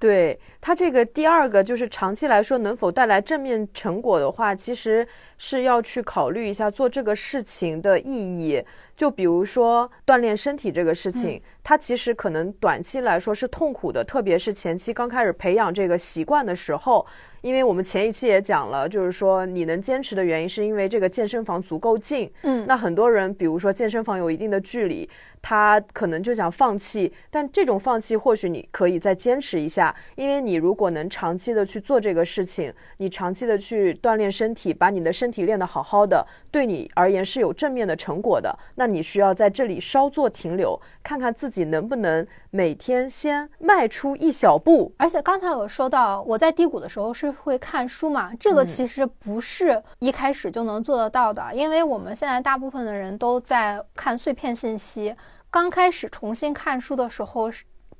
对它这个第二个就是长期来说能否带来正面成果的话，其实是要去考虑一下做这个事情的意义。就比如说锻炼身体这个事情，它其实可能短期来说是痛苦的，特别是前期刚开始培养这个习惯的时候。因为我们前一期也讲了，就是说你能坚持的原因是因为这个健身房足够近。嗯，那很多人比如说健身房有一定的距离。他可能就想放弃，但这种放弃或许你可以再坚持一下，因为你如果能长期的去做这个事情，你长期的去锻炼身体，把你的身体练得好好的，对你而言是有正面的成果的。那你需要在这里稍作停留，看看自己能不能每天先迈出一小步。而且刚才我说到，我在低谷的时候是会看书嘛，这个其实不是一开始就能做得到的，因为我们现在大部分的人都在看碎片信息。刚开始重新看书的时候，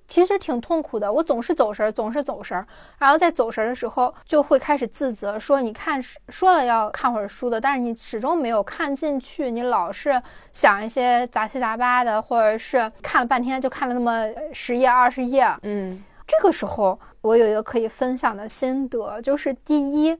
其实挺痛苦的。我总是走神儿，总是走神儿，然后在走神儿的时候，就会开始自责，说你看说了要看会儿书的，但是你始终没有看进去，你老是想一些杂七杂八的，或者是看了半天就看了那么十页二十页。嗯，这个时候我有一个可以分享的心得，就是第一，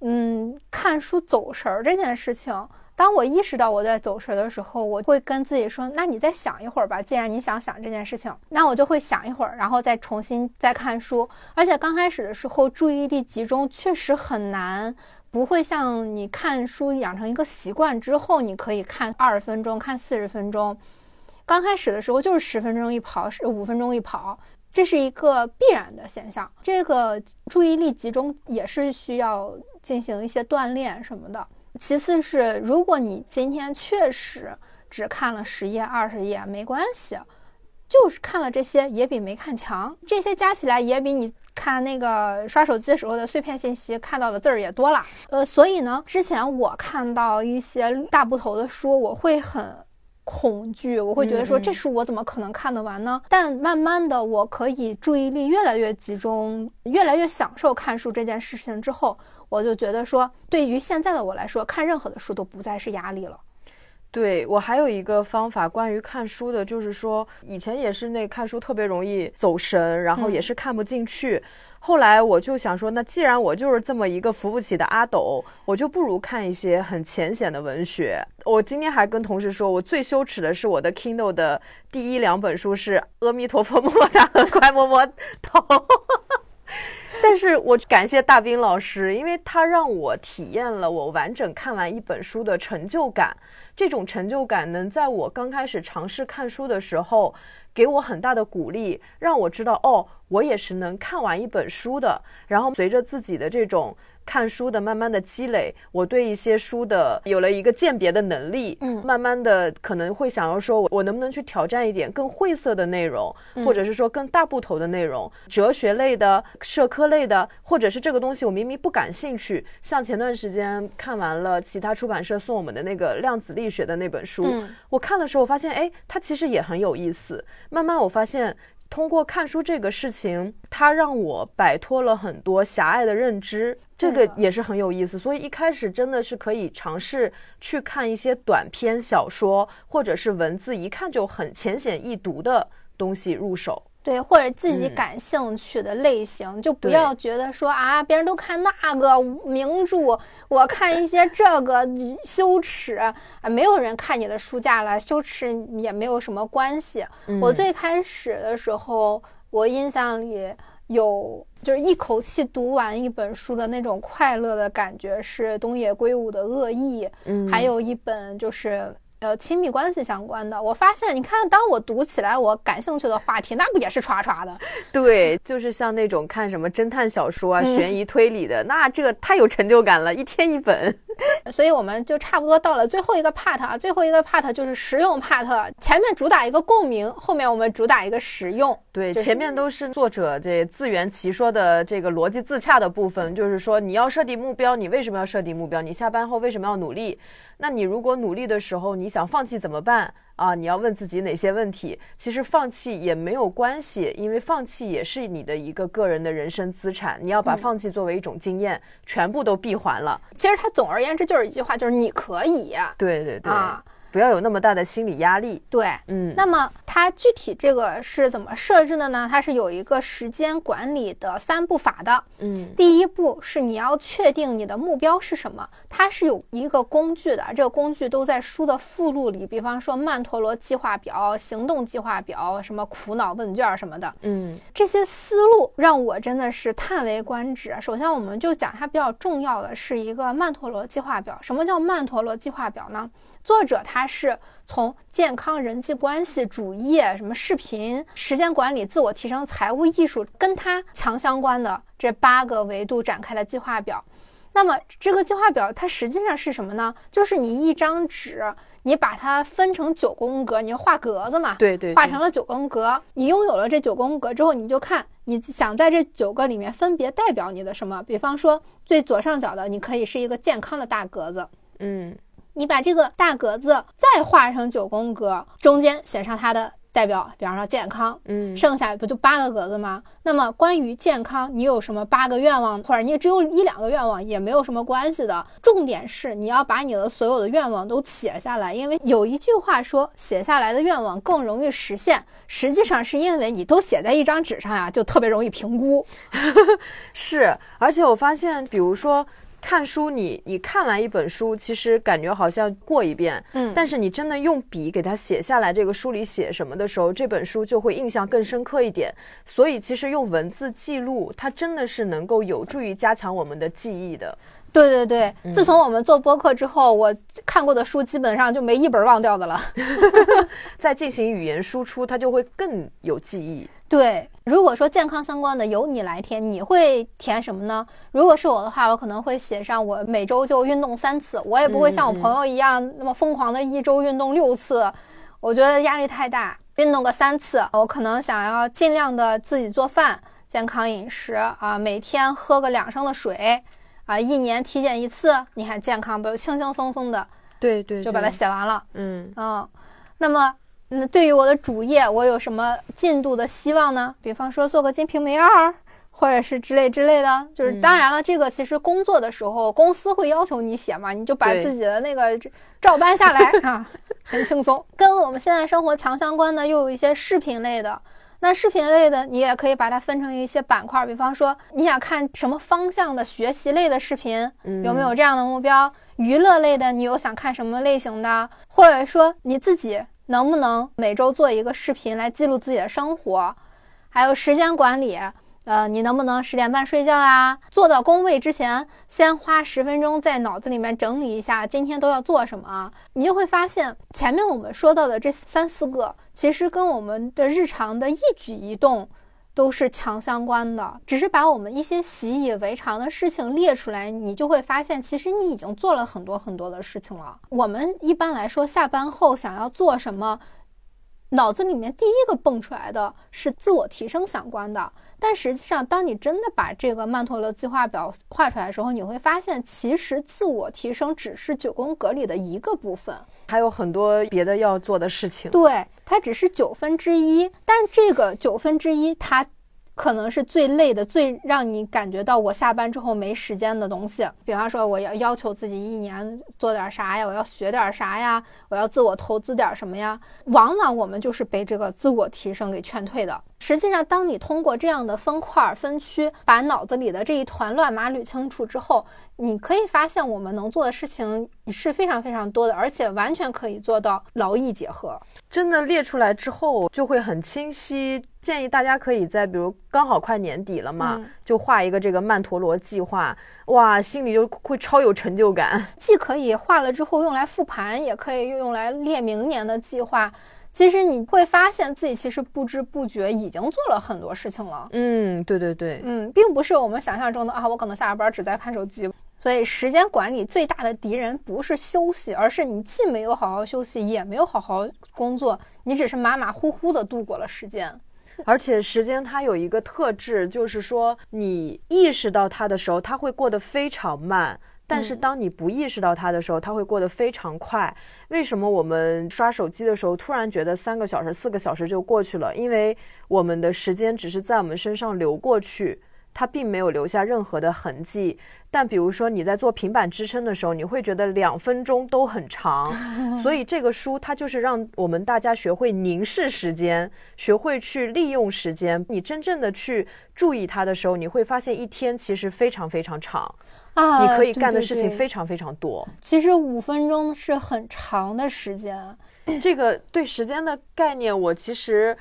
嗯，看书走神儿这件事情。当我意识到我在走神的时候，我会跟自己说：“那你再想一会儿吧。既然你想想这件事情，那我就会想一会儿，然后再重新再看书。而且刚开始的时候，注意力集中确实很难，不会像你看书养成一个习惯之后，你可以看二十分钟，看四十分钟。刚开始的时候就是十分钟一跑，是五分钟一跑，这是一个必然的现象。这个注意力集中也是需要进行一些锻炼什么的。”其次是，如果你今天确实只看了十页、二十页，没关系，就是看了这些也比没看强。这些加起来也比你看那个刷手机的时候的碎片信息看到的字儿也多了。呃，所以呢，之前我看到一些大部头的书，我会很恐惧，我会觉得说这书我怎么可能看得完呢？但慢慢的，我可以注意力越来越集中，越来越享受看书这件事情之后。我就觉得说，对于现在的我来说，看任何的书都不再是压力了。对我还有一个方法，关于看书的，就是说以前也是那看书特别容易走神，然后也是看不进去。后来我就想说，那既然我就是这么一个扶不起的阿斗，我就不如看一些很浅显的文学。我今天还跟同事说，我最羞耻的是我的 Kindle 的第一两本书是《阿弥陀佛么么哒》和《快摸摸头》。但是我感谢大兵老师，因为他让我体验了我完整看完一本书的成就感。这种成就感能在我刚开始尝试看书的时候，给我很大的鼓励，让我知道哦，我也是能看完一本书的。然后随着自己的这种。看书的慢慢的积累，我对一些书的有了一个鉴别的能力，嗯，慢慢的可能会想要说，我我能不能去挑战一点更晦涩的内容，或者是说更大部头的内容，哲学类的、社科类的，或者是这个东西我明明不感兴趣，像前段时间看完了其他出版社送我们的那个量子力学的那本书，我看的时候发现，哎，它其实也很有意思。慢慢我发现。通过看书这个事情，它让我摆脱了很多狭隘的认知，这个也是很有意思。所以一开始真的是可以尝试去看一些短篇小说，或者是文字一看就很浅显易读的东西入手。对，或者自己感兴趣的类型，就不要觉得说啊，别人都看那个名著，我看一些这个羞耻啊，没有人看你的书架了，羞耻也没有什么关系。我最开始的时候，我印象里有就是一口气读完一本书的那种快乐的感觉，是东野圭吾的《恶意》，嗯还有一本就是。呃，亲密关系相关的，我发现，你看，当我读起来我感兴趣的话题，那不也是刷刷的？对，就是像那种看什么侦探小说啊、悬疑推理的，那这个太有成就感了，一天一本。所以我们就差不多到了最后一个 part 啊，最后一个 part 就是实用 part。前面主打一个共鸣，后面我们主打一个实用。对，前面都是作者这自圆其说的这个逻辑自洽的部分，就是说你要设定目标，你为什么要设定目标？你下班后为什么要努力？那你如果努力的时候你想放弃怎么办？啊，你要问自己哪些问题？其实放弃也没有关系，因为放弃也是你的一个个人的人生资产。你要把放弃作为一种经验，全部都闭环了。其实它总而言之就是一句话，就是你可以。对对对。不要有那么大的心理压力。对，嗯，那么它具体这个是怎么设置的呢？它是有一个时间管理的三步法的。嗯，第一步是你要确定你的目标是什么，它是有一个工具的，这个工具都在书的附录里，比方说曼陀罗计划表、行动计划表、什么苦恼问卷什么的。嗯，这些思路让我真的是叹为观止。首先，我们就讲它比较重要的是一个曼陀罗计划表。什么叫曼陀罗计划表呢？作者他是从健康、人际关系、主业、什么视频、时间管理、自我提升、财务、艺术，跟他强相关的这八个维度展开的计划表。那么这个计划表它实际上是什么呢？就是你一张纸，你把它分成九宫格，你画格子嘛？对对，画成了九宫格。你拥有了这九宫格之后，你就看你想在这九个里面分别代表你的什么？比方说最左上角的，你可以是一个健康的大格子。嗯。你把这个大格子再画成九宫格，中间写上它的代表，比方说健康，嗯，剩下不就八个格子吗？那么关于健康，你有什么八个愿望，或者你只有一两个愿望，也没有什么关系的。重点是你要把你的所有的愿望都写下来，因为有一句话说，写下来的愿望更容易实现。实际上是因为你都写在一张纸上呀，就特别容易评估。是，而且我发现，比如说。看书，你你看完一本书，其实感觉好像过一遍，嗯，但是你真的用笔给它写下来，这个书里写什么的时候，这本书就会印象更深刻一点。所以，其实用文字记录，它真的是能够有助于加强我们的记忆的。对对对，自从我们做播客之后，我看过的书基本上就没一本忘掉的了。在进行语言输出，它就会更有记忆。对，如果说健康相关的由你来填，你会填什么呢？如果是我的话，我可能会写上我每周就运动三次，我也不会像我朋友一样那么疯狂的一周运动六次，我觉得压力太大。运动个三次，我可能想要尽量的自己做饭，健康饮食啊，每天喝个两升的水啊，一年体检一次，你看健康不轻轻松松的？对对，就把它写完了。嗯嗯，那么。那对于我的主业，我有什么进度的希望呢？比方说做个《金瓶梅二》，或者是之类之类的。就是当然了，这个其实工作的时候，公司会要求你写嘛，你就把自己的那个照搬下来 啊，很轻松。跟我们现在生活强相关的，又有一些视频类的。那视频类的，你也可以把它分成一些板块，比方说你想看什么方向的学习类的视频，有没有这样的目标？娱乐类的，你有想看什么类型的？或者说你自己。能不能每周做一个视频来记录自己的生活？还有时间管理，呃，你能不能十点半睡觉啊？坐到工位之前，先花十分钟在脑子里面整理一下今天都要做什么啊，你就会发现前面我们说到的这三四个，其实跟我们的日常的一举一动。都是强相关的，只是把我们一些习以为常的事情列出来，你就会发现，其实你已经做了很多很多的事情了。我们一般来说下班后想要做什么，脑子里面第一个蹦出来的是自我提升相关的。但实际上，当你真的把这个曼陀罗计划表画出来的时候，你会发现，其实自我提升只是九宫格里的一个部分，还有很多别的要做的事情。对，它只是九分之一，但这个九分之一，它。可能是最累的、最让你感觉到我下班之后没时间的东西。比方说，我要要求自己一年做点啥呀？我要学点啥呀？我要自我投资点什么呀？往往我们就是被这个自我提升给劝退的。实际上，当你通过这样的分块分区，把脑子里的这一团乱麻捋清楚之后，你可以发现我们能做的事情是非常非常多的，而且完全可以做到劳逸结合。真的列出来之后，就会很清晰。建议大家可以在，比如刚好快年底了嘛，就画一个这个曼陀罗计划，哇，心里就会超有成就感。既可以画了之后用来复盘，也可以用来列明年的计划。其实你会发现自己其实不知不觉已经做了很多事情了。嗯，对对对，嗯，并不是我们想象中的啊，我可能下了班只在看手机。所以时间管理最大的敌人不是休息，而是你既没有好好休息，也没有好好工作，你只是马马虎虎的度过了时间。而且时间它有一个特质，就是说你意识到它的时候，它会过得非常慢；但是当你不意识到它的时候，它会过得非常快。为什么我们刷手机的时候突然觉得三个小时、四个小时就过去了？因为我们的时间只是在我们身上流过去。它并没有留下任何的痕迹，但比如说你在做平板支撑的时候，你会觉得两分钟都很长，所以这个书它就是让我们大家学会凝视时间，学会去利用时间。你真正的去注意它的时候，你会发现一天其实非常非常长啊，你可以干的事情非常非常多。其实五分钟是很长的时间，这个对时间的概念，我其实。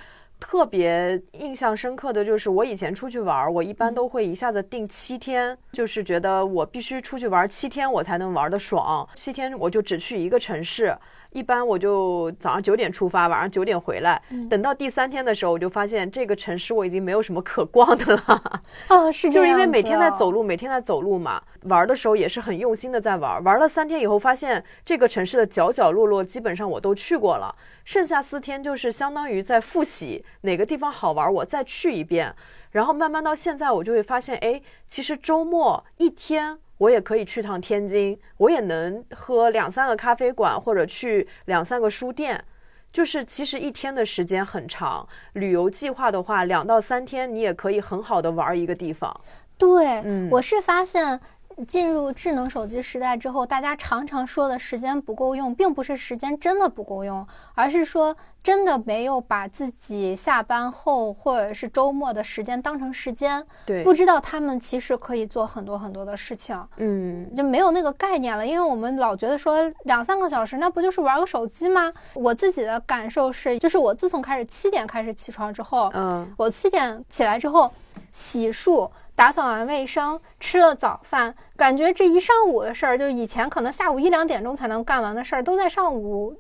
特别印象深刻的就是，我以前出去玩，我一般都会一下子定七天，就是觉得我必须出去玩七天，我才能玩的爽。七天我就只去一个城市。一般我就早上九点出发，晚上九点回来。等到第三天的时候，我就发现这个城市我已经没有什么可逛的了。哦，是就是因为每天在走路，每天在走路嘛。玩的时候也是很用心的在玩。玩了三天以后，发现这个城市的角角落落基本上我都去过了。剩下四天就是相当于在复习哪个地方好玩，我再去一遍。然后慢慢到现在，我就会发现，哎，其实周末一天。我也可以去趟天津，我也能喝两三个咖啡馆，或者去两三个书店。就是其实一天的时间很长，旅游计划的话，两到三天你也可以很好的玩一个地方。对，嗯，我是发现。进入智能手机时代之后，大家常常说的时间不够用，并不是时间真的不够用，而是说真的没有把自己下班后或者是周末的时间当成时间。对，不知道他们其实可以做很多很多的事情。嗯，就没有那个概念了，因为我们老觉得说两三个小时，那不就是玩个手机吗？我自己的感受是，就是我自从开始七点开始起床之后，嗯，我七点起来之后洗漱。打扫完卫生，吃了早饭，感觉这一上午的事儿，就以前可能下午一两点钟才能干完的事儿，都在上午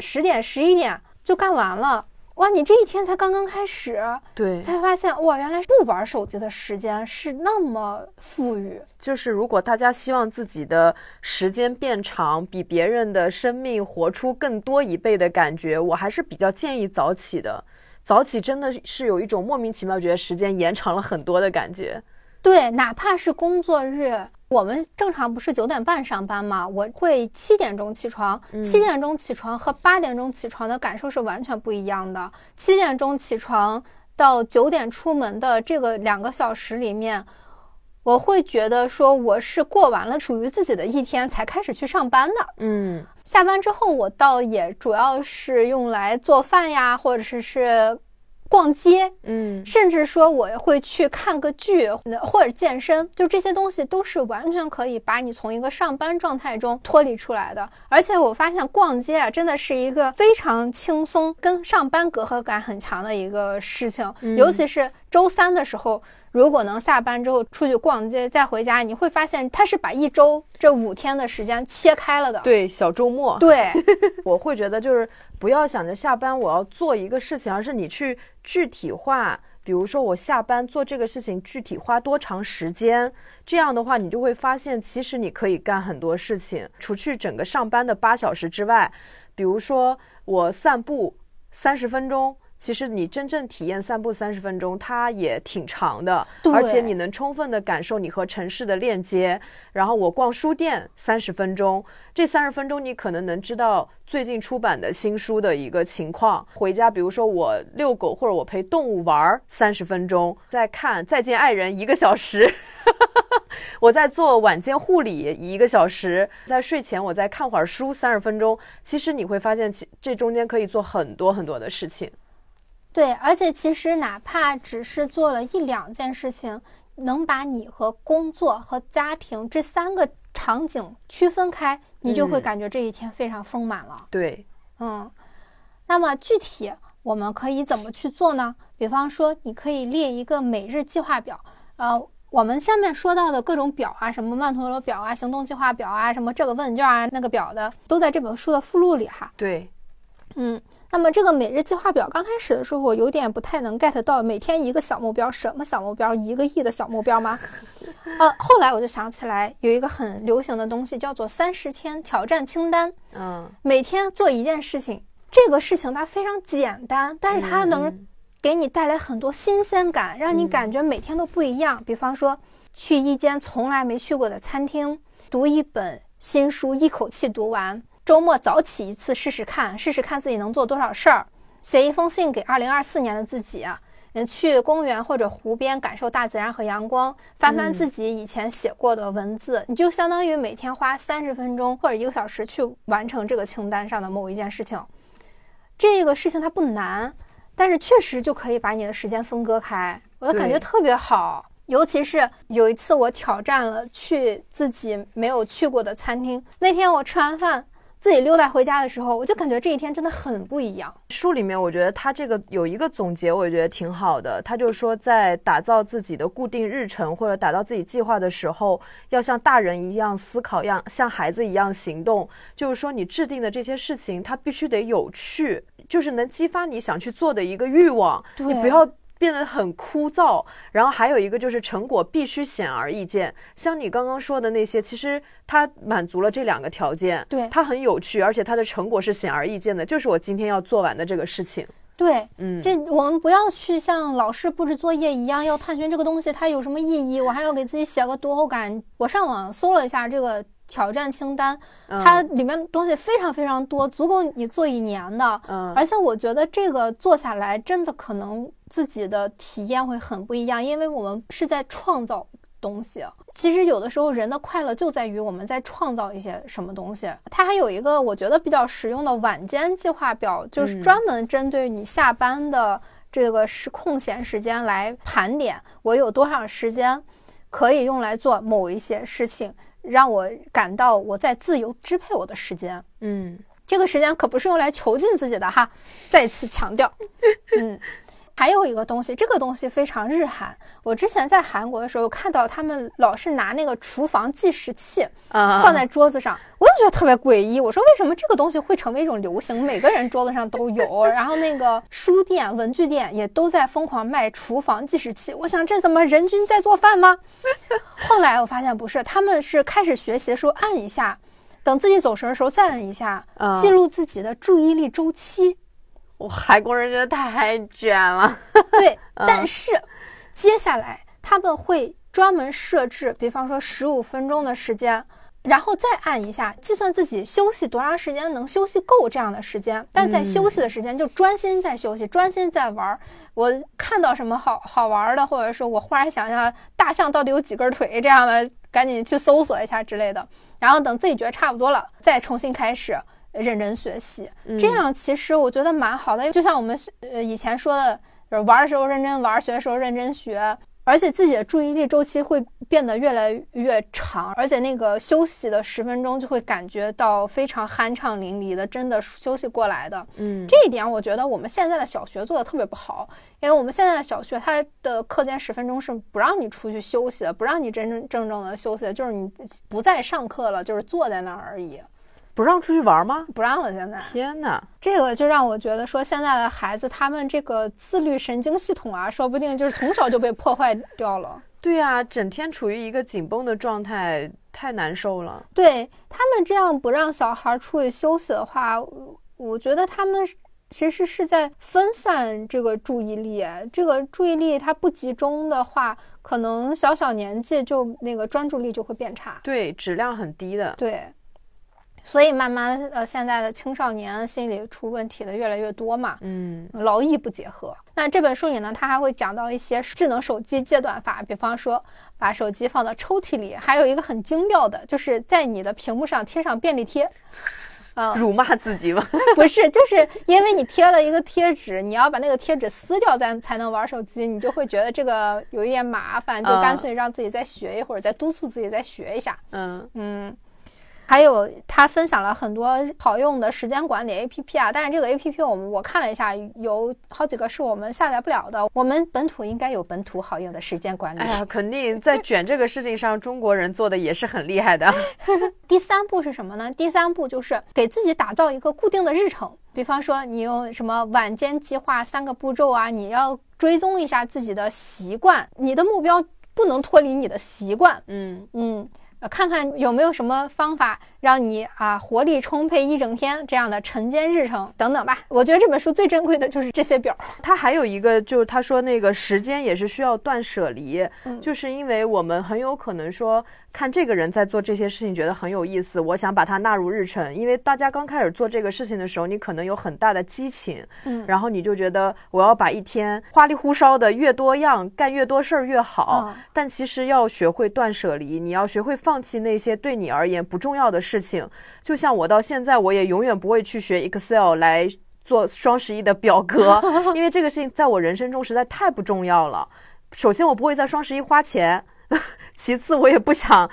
十点、十一点就干完了。哇，你这一天才刚刚开始，对，才发现哇，原来不玩手机的时间是那么富裕。就是如果大家希望自己的时间变长，比别人的生命活出更多一倍的感觉，我还是比较建议早起的。早起真的是有一种莫名其妙觉得时间延长了很多的感觉。对，哪怕是工作日，我们正常不是九点半上班嘛？我会七点钟起床，七点钟起床和八点钟起床的感受是完全不一样的。七点钟起床到九点出门的这个两个小时里面。我会觉得说我是过完了属于自己的一天才开始去上班的，嗯，下班之后我倒也主要是用来做饭呀，或者是是逛街，嗯，甚至说我会去看个剧或者健身，就这些东西都是完全可以把你从一个上班状态中脱离出来的。而且我发现逛街啊，真的是一个非常轻松、跟上班隔阂感很强的一个事情，尤其是周三的时候。如果能下班之后出去逛街再回家，你会发现他是把一周这五天的时间切开了的。对，小周末。对，我会觉得就是不要想着下班我要做一个事情，而是你去具体化。比如说我下班做这个事情具体花多长时间，这样的话你就会发现其实你可以干很多事情。除去整个上班的八小时之外，比如说我散步三十分钟。其实你真正体验散步三十分钟，它也挺长的，而且你能充分的感受你和城市的链接。然后我逛书店三十分钟，这三十分钟你可能能知道最近出版的新书的一个情况。回家，比如说我遛狗或者我陪动物玩三十分钟，再看《再见爱人》一个小时，我在做晚间护理一个小时，在睡前我再看会儿书三十分钟。其实你会发现，其这中间可以做很多很多的事情。对，而且其实哪怕只是做了一两件事情，能把你和工作和家庭这三个场景区分开，你就会感觉这一天非常丰满了。对，嗯。那么具体我们可以怎么去做呢？比方说，你可以列一个每日计划表。呃，我们上面说到的各种表啊，什么曼陀罗表啊、行动计划表啊、什么这个问卷啊、那个表的，都在这本书的附录里哈。对，嗯。那么这个每日计划表刚开始的时候，我有点不太能 get 到每天一个小目标，什么小目标？一个亿的小目标吗？呃，后来我就想起来有一个很流行的东西，叫做三十天挑战清单。嗯，每天做一件事情，这个事情它非常简单，但是它能给你带来很多新鲜感，让你感觉每天都不一样。比方说，去一间从来没去过的餐厅，读一本新书，一口气读完。周末早起一次试试看，试试看自己能做多少事儿。写一封信给二零二四年的自己，嗯，去公园或者湖边感受大自然和阳光，翻翻自己以前写过的文字，你就相当于每天花三十分钟或者一个小时去完成这个清单上的某一件事情。这个事情它不难，但是确实就可以把你的时间分割开，我的感觉特别好。尤其是有一次我挑战了去自己没有去过的餐厅，那天我吃完饭。自己溜达回家的时候，我就感觉这一天真的很不一样。书里面，我觉得他这个有一个总结，我觉得挺好的。他就说，在打造自己的固定日程或者打造自己计划的时候，要像大人一样思考，样像孩子一样行动。就是说，你制定的这些事情，它必须得有趣，就是能激发你想去做的一个欲望。你不要。变得很枯燥，然后还有一个就是成果必须显而易见。像你刚刚说的那些，其实它满足了这两个条件。对，它很有趣，而且它的成果是显而易见的，就是我今天要做完的这个事情。对，嗯，这我们不要去像老师布置作业一样，要探寻这个东西它有什么意义，我还要给自己写个读后感。我上网搜了一下这个。挑战清单，它里面东西非常非常多，足够你做一年的。嗯，而且我觉得这个做下来，真的可能自己的体验会很不一样，因为我们是在创造东西。其实有的时候人的快乐就在于我们在创造一些什么东西。它还有一个我觉得比较实用的晚间计划表，就是专门针对你下班的这个时空闲时间来盘点，我有多少时间可以用来做某一些事情。让我感到我在自由支配我的时间，嗯，这个时间可不是用来囚禁自己的哈，再次强调，嗯。还有一个东西，这个东西非常日韩。我之前在韩国的时候看到他们老是拿那个厨房计时器放在桌子上，我也觉得特别诡异。我说为什么这个东西会成为一种流行？每个人桌子上都有，然后那个书店、文具店也都在疯狂卖厨房计时器。我想这怎么人均在做饭吗？后来我发现不是，他们是开始学习的时候按一下，等自己走神的时候再按一下，记录自己的注意力周期。我韩国人真的太卷了，对，但是接下来他们会专门设置，比方说十五分钟的时间，然后再按一下，计算自己休息多长时间能休息够这样的时间，但在休息的时间就专心在休息，专心在玩。我看到什么好好玩的，或者说我忽然想想大象到底有几根腿这样的，赶紧去搜索一下之类的，然后等自己觉得差不多了，再重新开始。认真学习，这样其实我觉得蛮好的。就像我们呃以前说的，就是玩的时候认真玩，学的时候认真学，而且自己的注意力周期会变得越来越长，而且那个休息的十分钟就会感觉到非常酣畅淋漓的，真的休息过来的。嗯，这一点我觉得我们现在的小学做的特别不好，因为我们现在的小学它的课间十分钟是不让你出去休息的，不让你真真正正的休息，就是你不再上课了，就是坐在那儿而已。不让出去玩吗？不让了，现在。天哪，这个就让我觉得说，现在的孩子他们这个自律神经系统啊，说不定就是从小就被破坏掉了。对啊，整天处于一个紧绷的状态，太难受了。对他们这样不让小孩出去休息的话，我觉得他们其实是在分散这个注意力。这个注意力它不集中的话，可能小小年纪就那个专注力就会变差，对，质量很低的。对，所以慢慢呃，现在的青少年心理出问题的越来越多嘛。嗯，劳逸不结合。那这本书里呢，他还会讲到一些智能手机戒断法，比方说把手机放到抽屉里，还有一个很精妙的，就是在你的屏幕上贴上便利贴。嗯，辱骂自己吗？不是，就是因为你贴了一个贴纸，你要把那个贴纸撕掉，再才能玩手机，你就会觉得这个有一点麻烦，就干脆让自己再学一会儿，再督促自己再学一下。嗯嗯。还有他分享了很多好用的时间管理 A P P 啊，但是这个 A P P 我们我看了一下，有好几个是我们下载不了的。我们本土应该有本土好用的时间管理。哎呀，肯定在卷这个事情上，中国人做的也是很厉害的。第三步是什么呢？第三步就是给自己打造一个固定的日程，比方说你用什么晚间计划三个步骤啊，你要追踪一下自己的习惯，你的目标不能脱离你的习惯。嗯嗯。看看有没有什么方法让你啊活力充沛一整天这样的晨间日程等等吧。我觉得这本书最珍贵的就是这些表。它还有一个就是他说那个时间也是需要断舍离，就是因为我们很有可能说。看这个人在做这些事情，觉得很有意思，我想把它纳入日程。因为大家刚开始做这个事情的时候，你可能有很大的激情，嗯，然后你就觉得我要把一天花里胡哨的越多样，干越多事儿越好。但其实要学会断舍离，你要学会放弃那些对你而言不重要的事情。就像我到现在，我也永远不会去学 Excel 来做双十一的表格，因为这个事情在我人生中实在太不重要了。首先，我不会在双十一花钱。其次，我也不想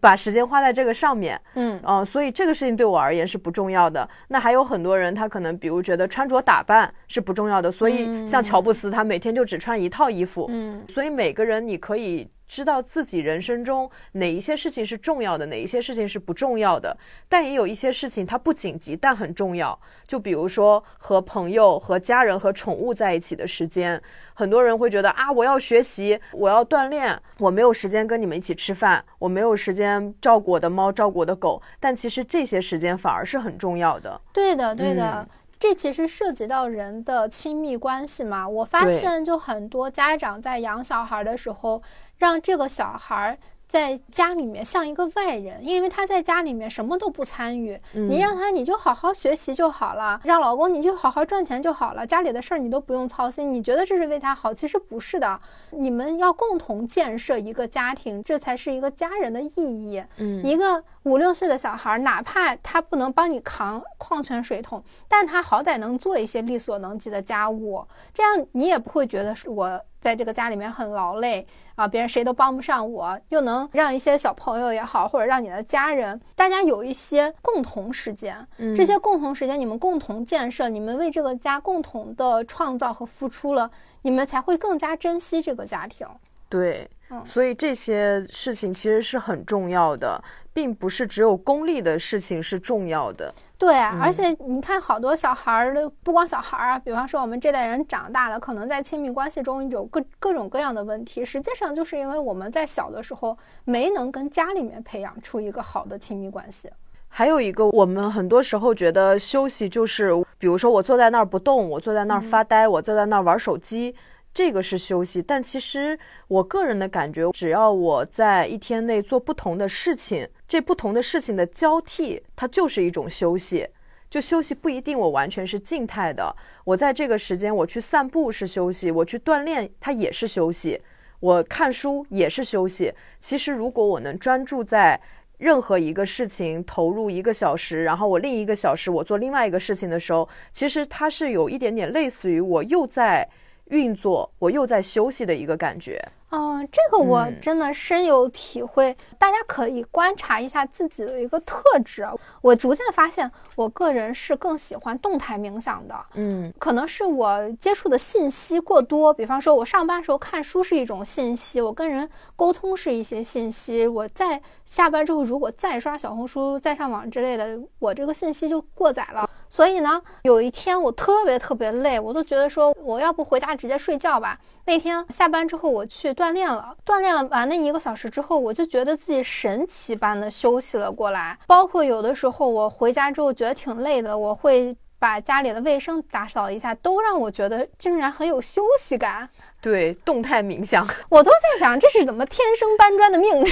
把时间花在这个上面，嗯嗯，所以这个事情对我而言是不重要的。那还有很多人，他可能比如觉得穿着打扮是不重要的，所以像乔布斯，他每天就只穿一套衣服，嗯，所以每个人你可以。知道自己人生中哪一些事情是重要的，哪一些事情是不重要的，但也有一些事情它不紧急，但很重要。就比如说和朋友、和家人、和宠物在一起的时间，很多人会觉得啊，我要学习，我要锻炼，我没有时间跟你们一起吃饭，我没有时间照顾我的猫，照顾我的狗。但其实这些时间反而是很重要的。对的，对的。这其实涉及到人的亲密关系嘛。我发现，就很多家长在养小孩的时候。让这个小孩儿在家里面像一个外人，因为他在家里面什么都不参与。你让他，你就好好学习就好了；让老公，你就好好赚钱就好了。家里的事儿你都不用操心。你觉得这是为他好，其实不是的。你们要共同建设一个家庭，这才是一个家人的意义。嗯，一个五六岁的小孩，哪怕他不能帮你扛矿泉水桶，但他好歹能做一些力所能及的家务，这样你也不会觉得是我在这个家里面很劳累。啊，别人谁都帮不上我，又能让一些小朋友也好，或者让你的家人，大家有一些共同时间，这些共同时间你们共同建设，你们为这个家共同的创造和付出了，你们才会更加珍惜这个家庭。对，所以这些事情其实是很重要的，并不是只有功利的事情是重要的。对，而且你看，好多小孩儿的，不光小孩儿啊，比方说我们这代人长大了，可能在亲密关系中有各各种各样的问题，实际上就是因为我们在小的时候没能跟家里面培养出一个好的亲密关系。还有一个，我们很多时候觉得休息就是，比如说我坐在那儿不动，我坐在那儿发呆，我坐在那儿玩手机。这个是休息，但其实我个人的感觉，只要我在一天内做不同的事情，这不同的事情的交替，它就是一种休息。就休息不一定我完全是静态的，我在这个时间我去散步是休息，我去锻炼它也是休息，我看书也是休息。其实如果我能专注在任何一个事情投入一个小时，然后我另一个小时我做另外一个事情的时候，其实它是有一点点类似于我又在。运作，我又在休息的一个感觉。嗯，这个我真的深有体会。大家可以观察一下自己的一个特质。我逐渐发现，我个人是更喜欢动态冥想的。嗯，可能是我接触的信息过多。比方说，我上班时候看书是一种信息，我跟人沟通是一些信息。我在下班之后，如果再刷小红书、再上网之类的，我这个信息就过载了。所以呢，有一天我特别特别累，我都觉得说，我要不回家直接睡觉吧。那天下班之后，我去锻炼了。锻炼了完那一个小时之后，我就觉得自己神奇般的休息了过来。包括有的时候我回家之后觉得挺累的，我会。把家里的卫生打扫一下，都让我觉得竟然很有休息感。对，动态冥想，我都在想，这是怎么天生搬砖的命？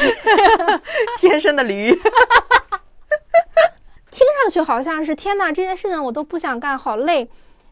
天生的驴。听上去好像是天哪，这件事情我都不想干，好累。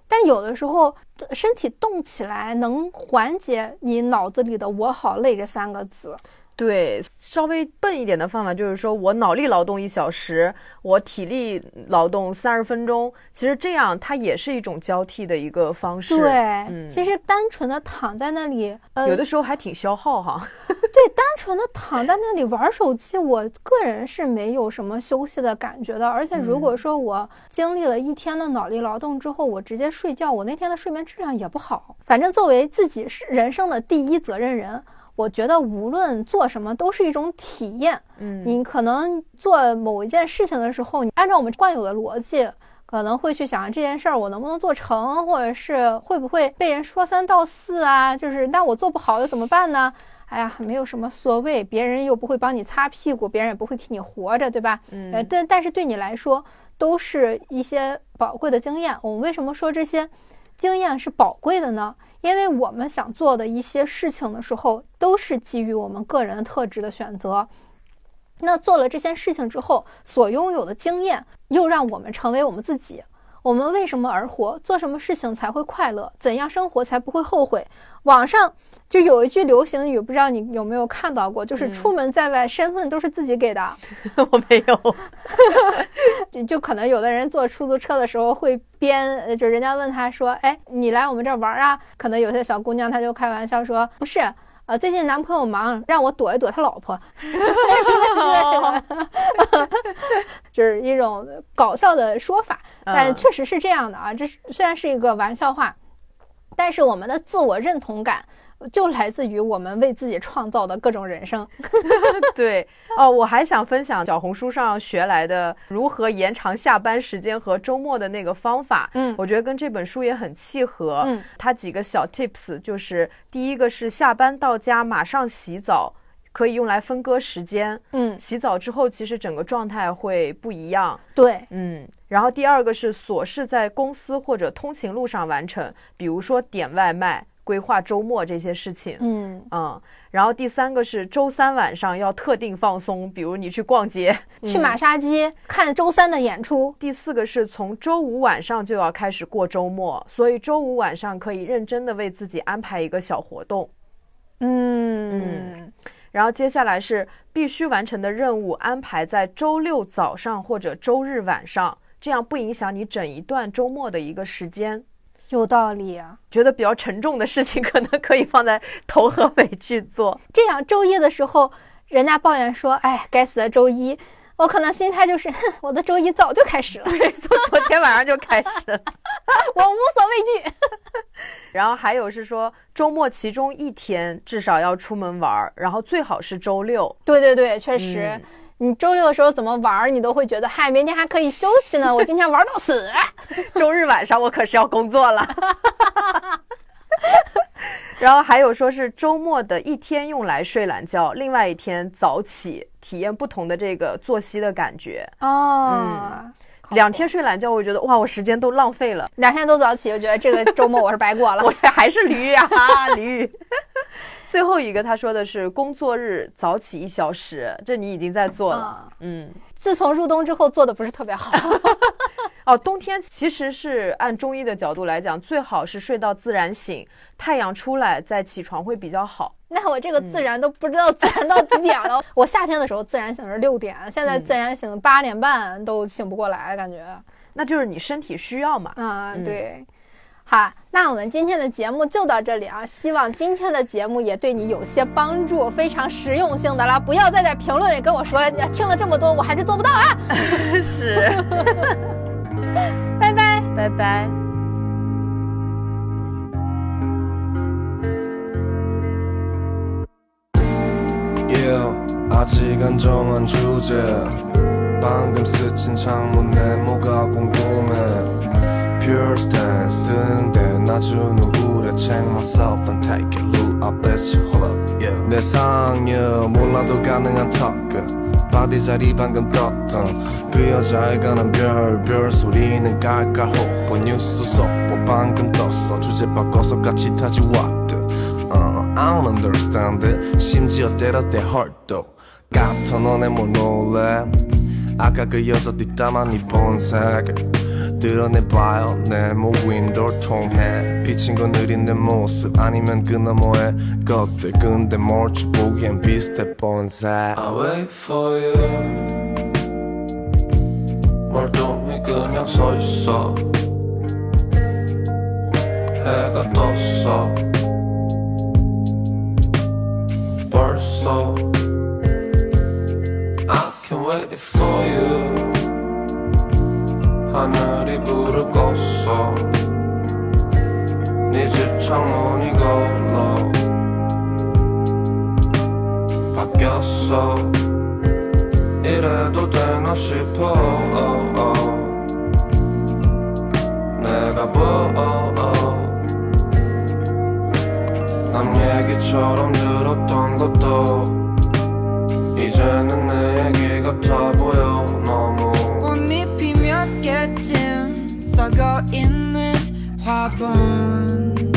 但有的时候，身体动起来能缓解你脑子里的“我好累”这三个字。对，稍微笨一点的方法就是说，我脑力劳动一小时，我体力劳动三十分钟。其实这样它也是一种交替的一个方式。对，嗯，其实单纯的躺在那里，呃，有的时候还挺消耗哈。对，单纯的躺在那里玩手机，我个人是没有什么休息的感觉的。而且如果说我经历了一天的脑力劳动之后，我直接睡觉，我那天的睡眠质量也不好。反正作为自己是人生的第一责任人。我觉得无论做什么都是一种体验。嗯，你可能做某一件事情的时候，你按照我们惯有的逻辑，可能会去想这件事儿我能不能做成，或者是会不会被人说三道四啊？就是那我做不好又怎么办呢？哎呀，没有什么所谓，别人又不会帮你擦屁股，别人也不会替你活着，对吧？嗯，呃，但但是对你来说都是一些宝贵的经验。我们为什么说这些经验是宝贵的呢？因为我们想做的一些事情的时候，都是基于我们个人的特质的选择。那做了这些事情之后，所拥有的经验，又让我们成为我们自己。我们为什么而活？做什么事情才会快乐？怎样生活才不会后悔？网上就有一句流行语，不知道你有没有看到过，就是出门在外，身份都是自己给的。我没有，就就可能有的人坐出租车的时候会编，就人家问他说：“哎，你来我们这儿玩啊？”可能有些小姑娘她就开玩笑说：“不是。”啊，最近男朋友忙，让我躲一躲他老婆，就是一种搞笑的说法，但确实是这样的啊。这虽然是一个玩笑话，但是我们的自我认同感。就来自于我们为自己创造的各种人生。对哦，我还想分享小红书上学来的如何延长下班时间和周末的那个方法。嗯，我觉得跟这本书也很契合。嗯，它几个小 tips 就是，第一个是下班到家马上洗澡，可以用来分割时间。嗯，洗澡之后其实整个状态会不一样。对，嗯，然后第二个是琐事在公司或者通勤路上完成，比如说点外卖。规划周末这些事情，嗯嗯，然后第三个是周三晚上要特定放松，比如你去逛街、去马杀鸡、看周三的演出。第四个是从周五晚上就要开始过周末，所以周五晚上可以认真的为自己安排一个小活动。嗯，然后接下来是必须完成的任务安排在周六早上或者周日晚上，这样不影响你整一段周末的一个时间。有道理啊，觉得比较沉重的事情可能可以放在头和尾去做。这样周一的时候，人家抱怨说：“哎，该死的周一！”我可能心态就是：“哼，我的周一早就开始了，对，从昨天晚上就开始了，我无所畏惧。”然后还有是说，周末其中一天至少要出门玩儿，然后最好是周六。对对对，确实。你周六的时候怎么玩儿，你都会觉得嗨，明天还可以休息呢。我今天玩到死。周日晚上我可是要工作了。然后还有说是周末的一天用来睡懒觉，另外一天早起，体验不同的这个作息的感觉。哦，嗯，两天睡懒觉，我觉得哇，我时间都浪费了。两天都早起，我觉得这个周末我是白过了。我还是驴呀，驴。最后一个他说的是工作日早起一小时，这你已经在做了。嗯，自从入冬之后做的不是特别好。哦，冬天其实是按中医的角度来讲，最好是睡到自然醒，太阳出来再起床会比较好。那我这个自然都不知道自然到几点了。我夏天的时候自然醒是六点，现在自然醒八点半都醒不过来，感觉。那就是你身体需要嘛。啊，对。好，那我们今天的节目就到这里啊！希望今天的节目也对你有些帮助，非常实用性的啦！不要再在评论里跟我说，听了这么多，我还是做不到啊！是，拜拜，拜拜。Pure stance 등대 낮춘 우울에 check myself and take a look I bet you hold up yeah. 내 상여 몰라도 가능한 talk 바디 자리 방금 떴던 그 여자에 관한 별별 소리는 깔깔호호. 뉴스 속보 방금 떴어. 주제 바꿔서 같이 타지 왔드 uh, I don't understand it. 심지어 때렸대 heart도 같아 너네 뭘 놀래? 아까 그 여자 뒷담화니 본색 드러내봐요. 내모 윈도우 통해. 비친 건 느린 내 모습 아니면 그 너머의 것들 근데 뭘지 보기엔 비슷해 본색. I wait for you. 멀뚱히 그냥 서 있어. 해가 떴어. 벌써. I can wait for you 하늘이 불을 껐어. 네집 창문이 걸러 바뀌었어. 이래도 되나 싶어. oh, oh. 내가 뭐남 얘기처럼 들었던 것도 이제는 내 얘기 같아 보여 너 썩어 있는 화분처럼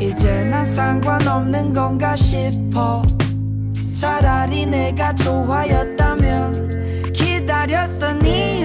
이제 난 상관없는 건가 싶어. 차라리 내가 좋아였다면 기다렸던 이